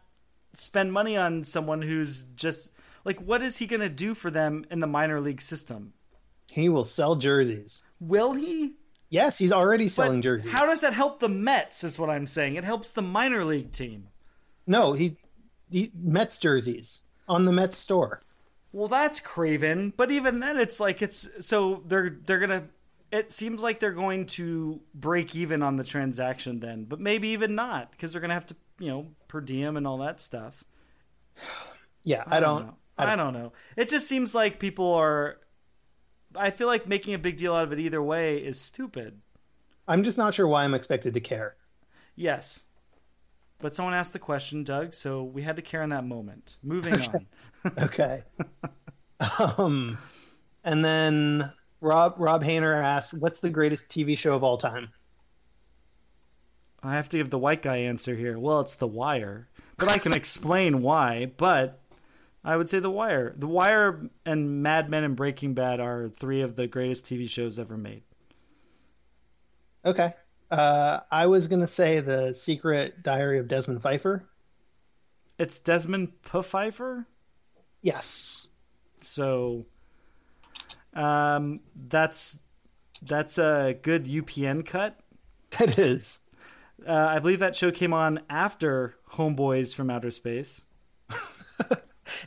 spend money on someone who's just like, what is he going to do for them in the minor league system? He will sell jerseys. Will he? Yes, he's already But selling jerseys. How does that help the Mets? Is what I'm saying. It helps the minor league team. No, he, he Mets jerseys on the Mets store. Well, that's Craven, but even then, it's like it's so they're they're gonna. It seems like they're going to break even on the transaction then, but maybe even not because they're gonna have to, you know, per diem and all that stuff. Yeah, I, don't. know. I don't know. It just seems like people are. I feel like making a big deal out of it either way is stupid. I'm just not sure why I'm expected to care. Yes. But someone asked the question, Doug, so we had to care in that moment. Moving on. Okay. um, and then Rob Rob Hayner asked, "What's the greatest TV show of all time?" I have to give the white guy answer here. Well, it's The Wire, but I can explain why. But I would say The Wire. The Wire and Mad Men and Breaking Bad are three of the greatest TV shows ever made. Okay. Uh, I was gonna say the Secret Diary of Desmond Pfeiffer. It's Desmond Pfeiffer, Yes. so um, that's that's a good UPN cut. That is. Uh, I believe that show came on after Homeboys from Outer Space.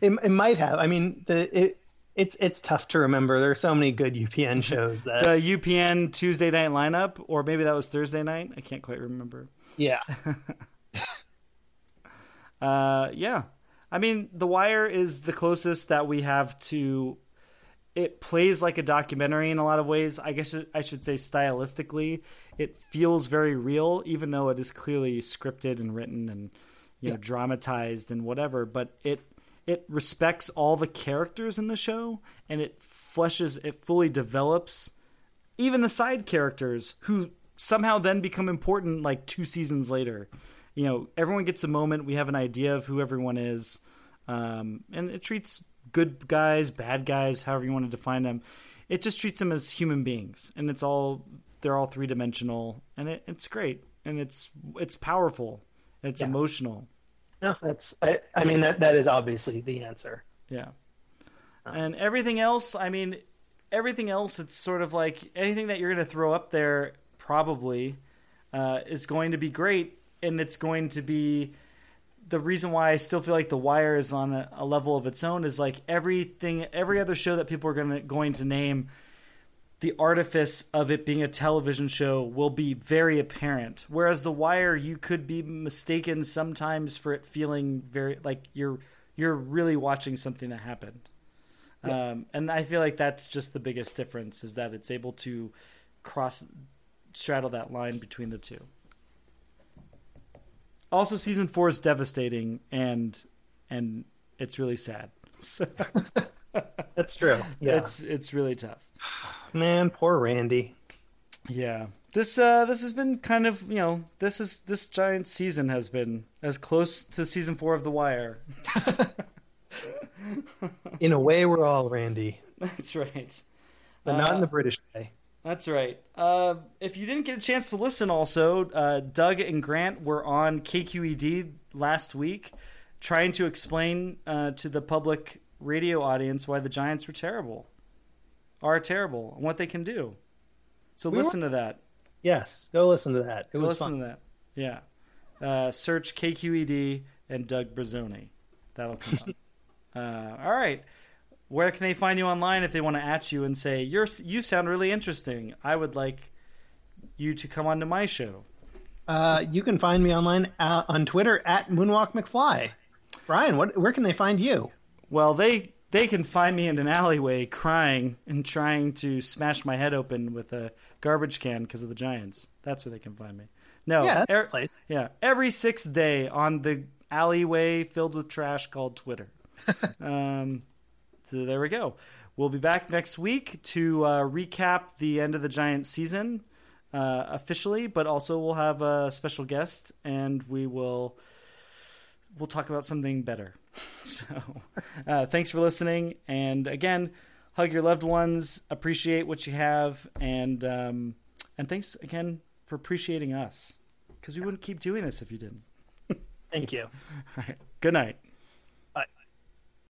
It, it might have. I mean, the it it's it's tough to remember. There are so many good UPN shows that. The UPN Tuesday night lineup, or maybe that was Thursday night. I can't quite remember. yeah. Uh, yeah. I mean, The Wire is the closest that we have to. It plays like a documentary in a lot of ways. I guess I should say stylistically, it feels very real, even though it is clearly scripted and written and you know dramatized and whatever. But it it respects all the characters in the show and it fleshes, it fully develops even the side characters who somehow then become important like two seasons later. You know, everyone gets a moment. We have an idea of who everyone is, um, and it treats good guys, bad guys, however you want to define them. It just treats them as human beings, and it's all they're all three dimensional, and it, it's great, and it's it's powerful, and it's Yeah. emotional. No, that's. I, I mean, that that is obviously the answer. Yeah. And everything else, I mean, everything else, it's sort of like anything that you're going to throw up there probably uh, is going to be great. And it's going to be the reason why I still feel like The Wire is on a, a level of its own is like everything, every other show that people are going to, going to name, the artifice of it being a television show will be very apparent. Whereas The Wire, you could be mistaken sometimes for it feeling very like you're you're really watching something that happened. Um, and I feel like that's just the biggest difference is that it's able to cross straddle that line between the two. Also, season four is devastating and and it's really sad. So That's true. Yeah. it's it's really tough. Man, poor Randy. Yeah. This uh this has been kind of, you know, this is this giant season has been as close to season 4 of The Wire. In a way, we're all Randy, That's right. but not Uh, in the British way. That's right. Uh, if you didn't get a chance to listen, also, uh, Doug and Grant were on KQED last week trying to explain uh, to the public radio audience why the Giants were terrible, are terrible, and what they can do. So We were- listen to that. Yes, go listen to that. It Go was listen fun. to that. Yeah. Uh, search KQED and Doug Brazzoni. That'll come up. uh, all right. Where can they find you online if they want to at you and say you're you sound really interesting? I would like you to come onto my show. Uh, you can find me online uh, on Twitter at Moonwalk McFly. Brian, what where can they find you? Well, they they can find me in an alleyway crying and trying to smash my head open with a garbage can because of the Giants. That's where they can find me. No, yeah, er, place. Yeah, every sixth day on the alleyway filled with trash called Twitter. um, so there we go. We'll be back next week to uh, recap the end of the Giants season uh, officially, but also we'll have a special guest and we will we'll talk about something better. So, uh, thanks for listening, and again, hug your loved ones, appreciate what you have, and um, and thanks again for appreciating us because we wouldn't keep doing this if you didn't. Thank you. All right. Good night.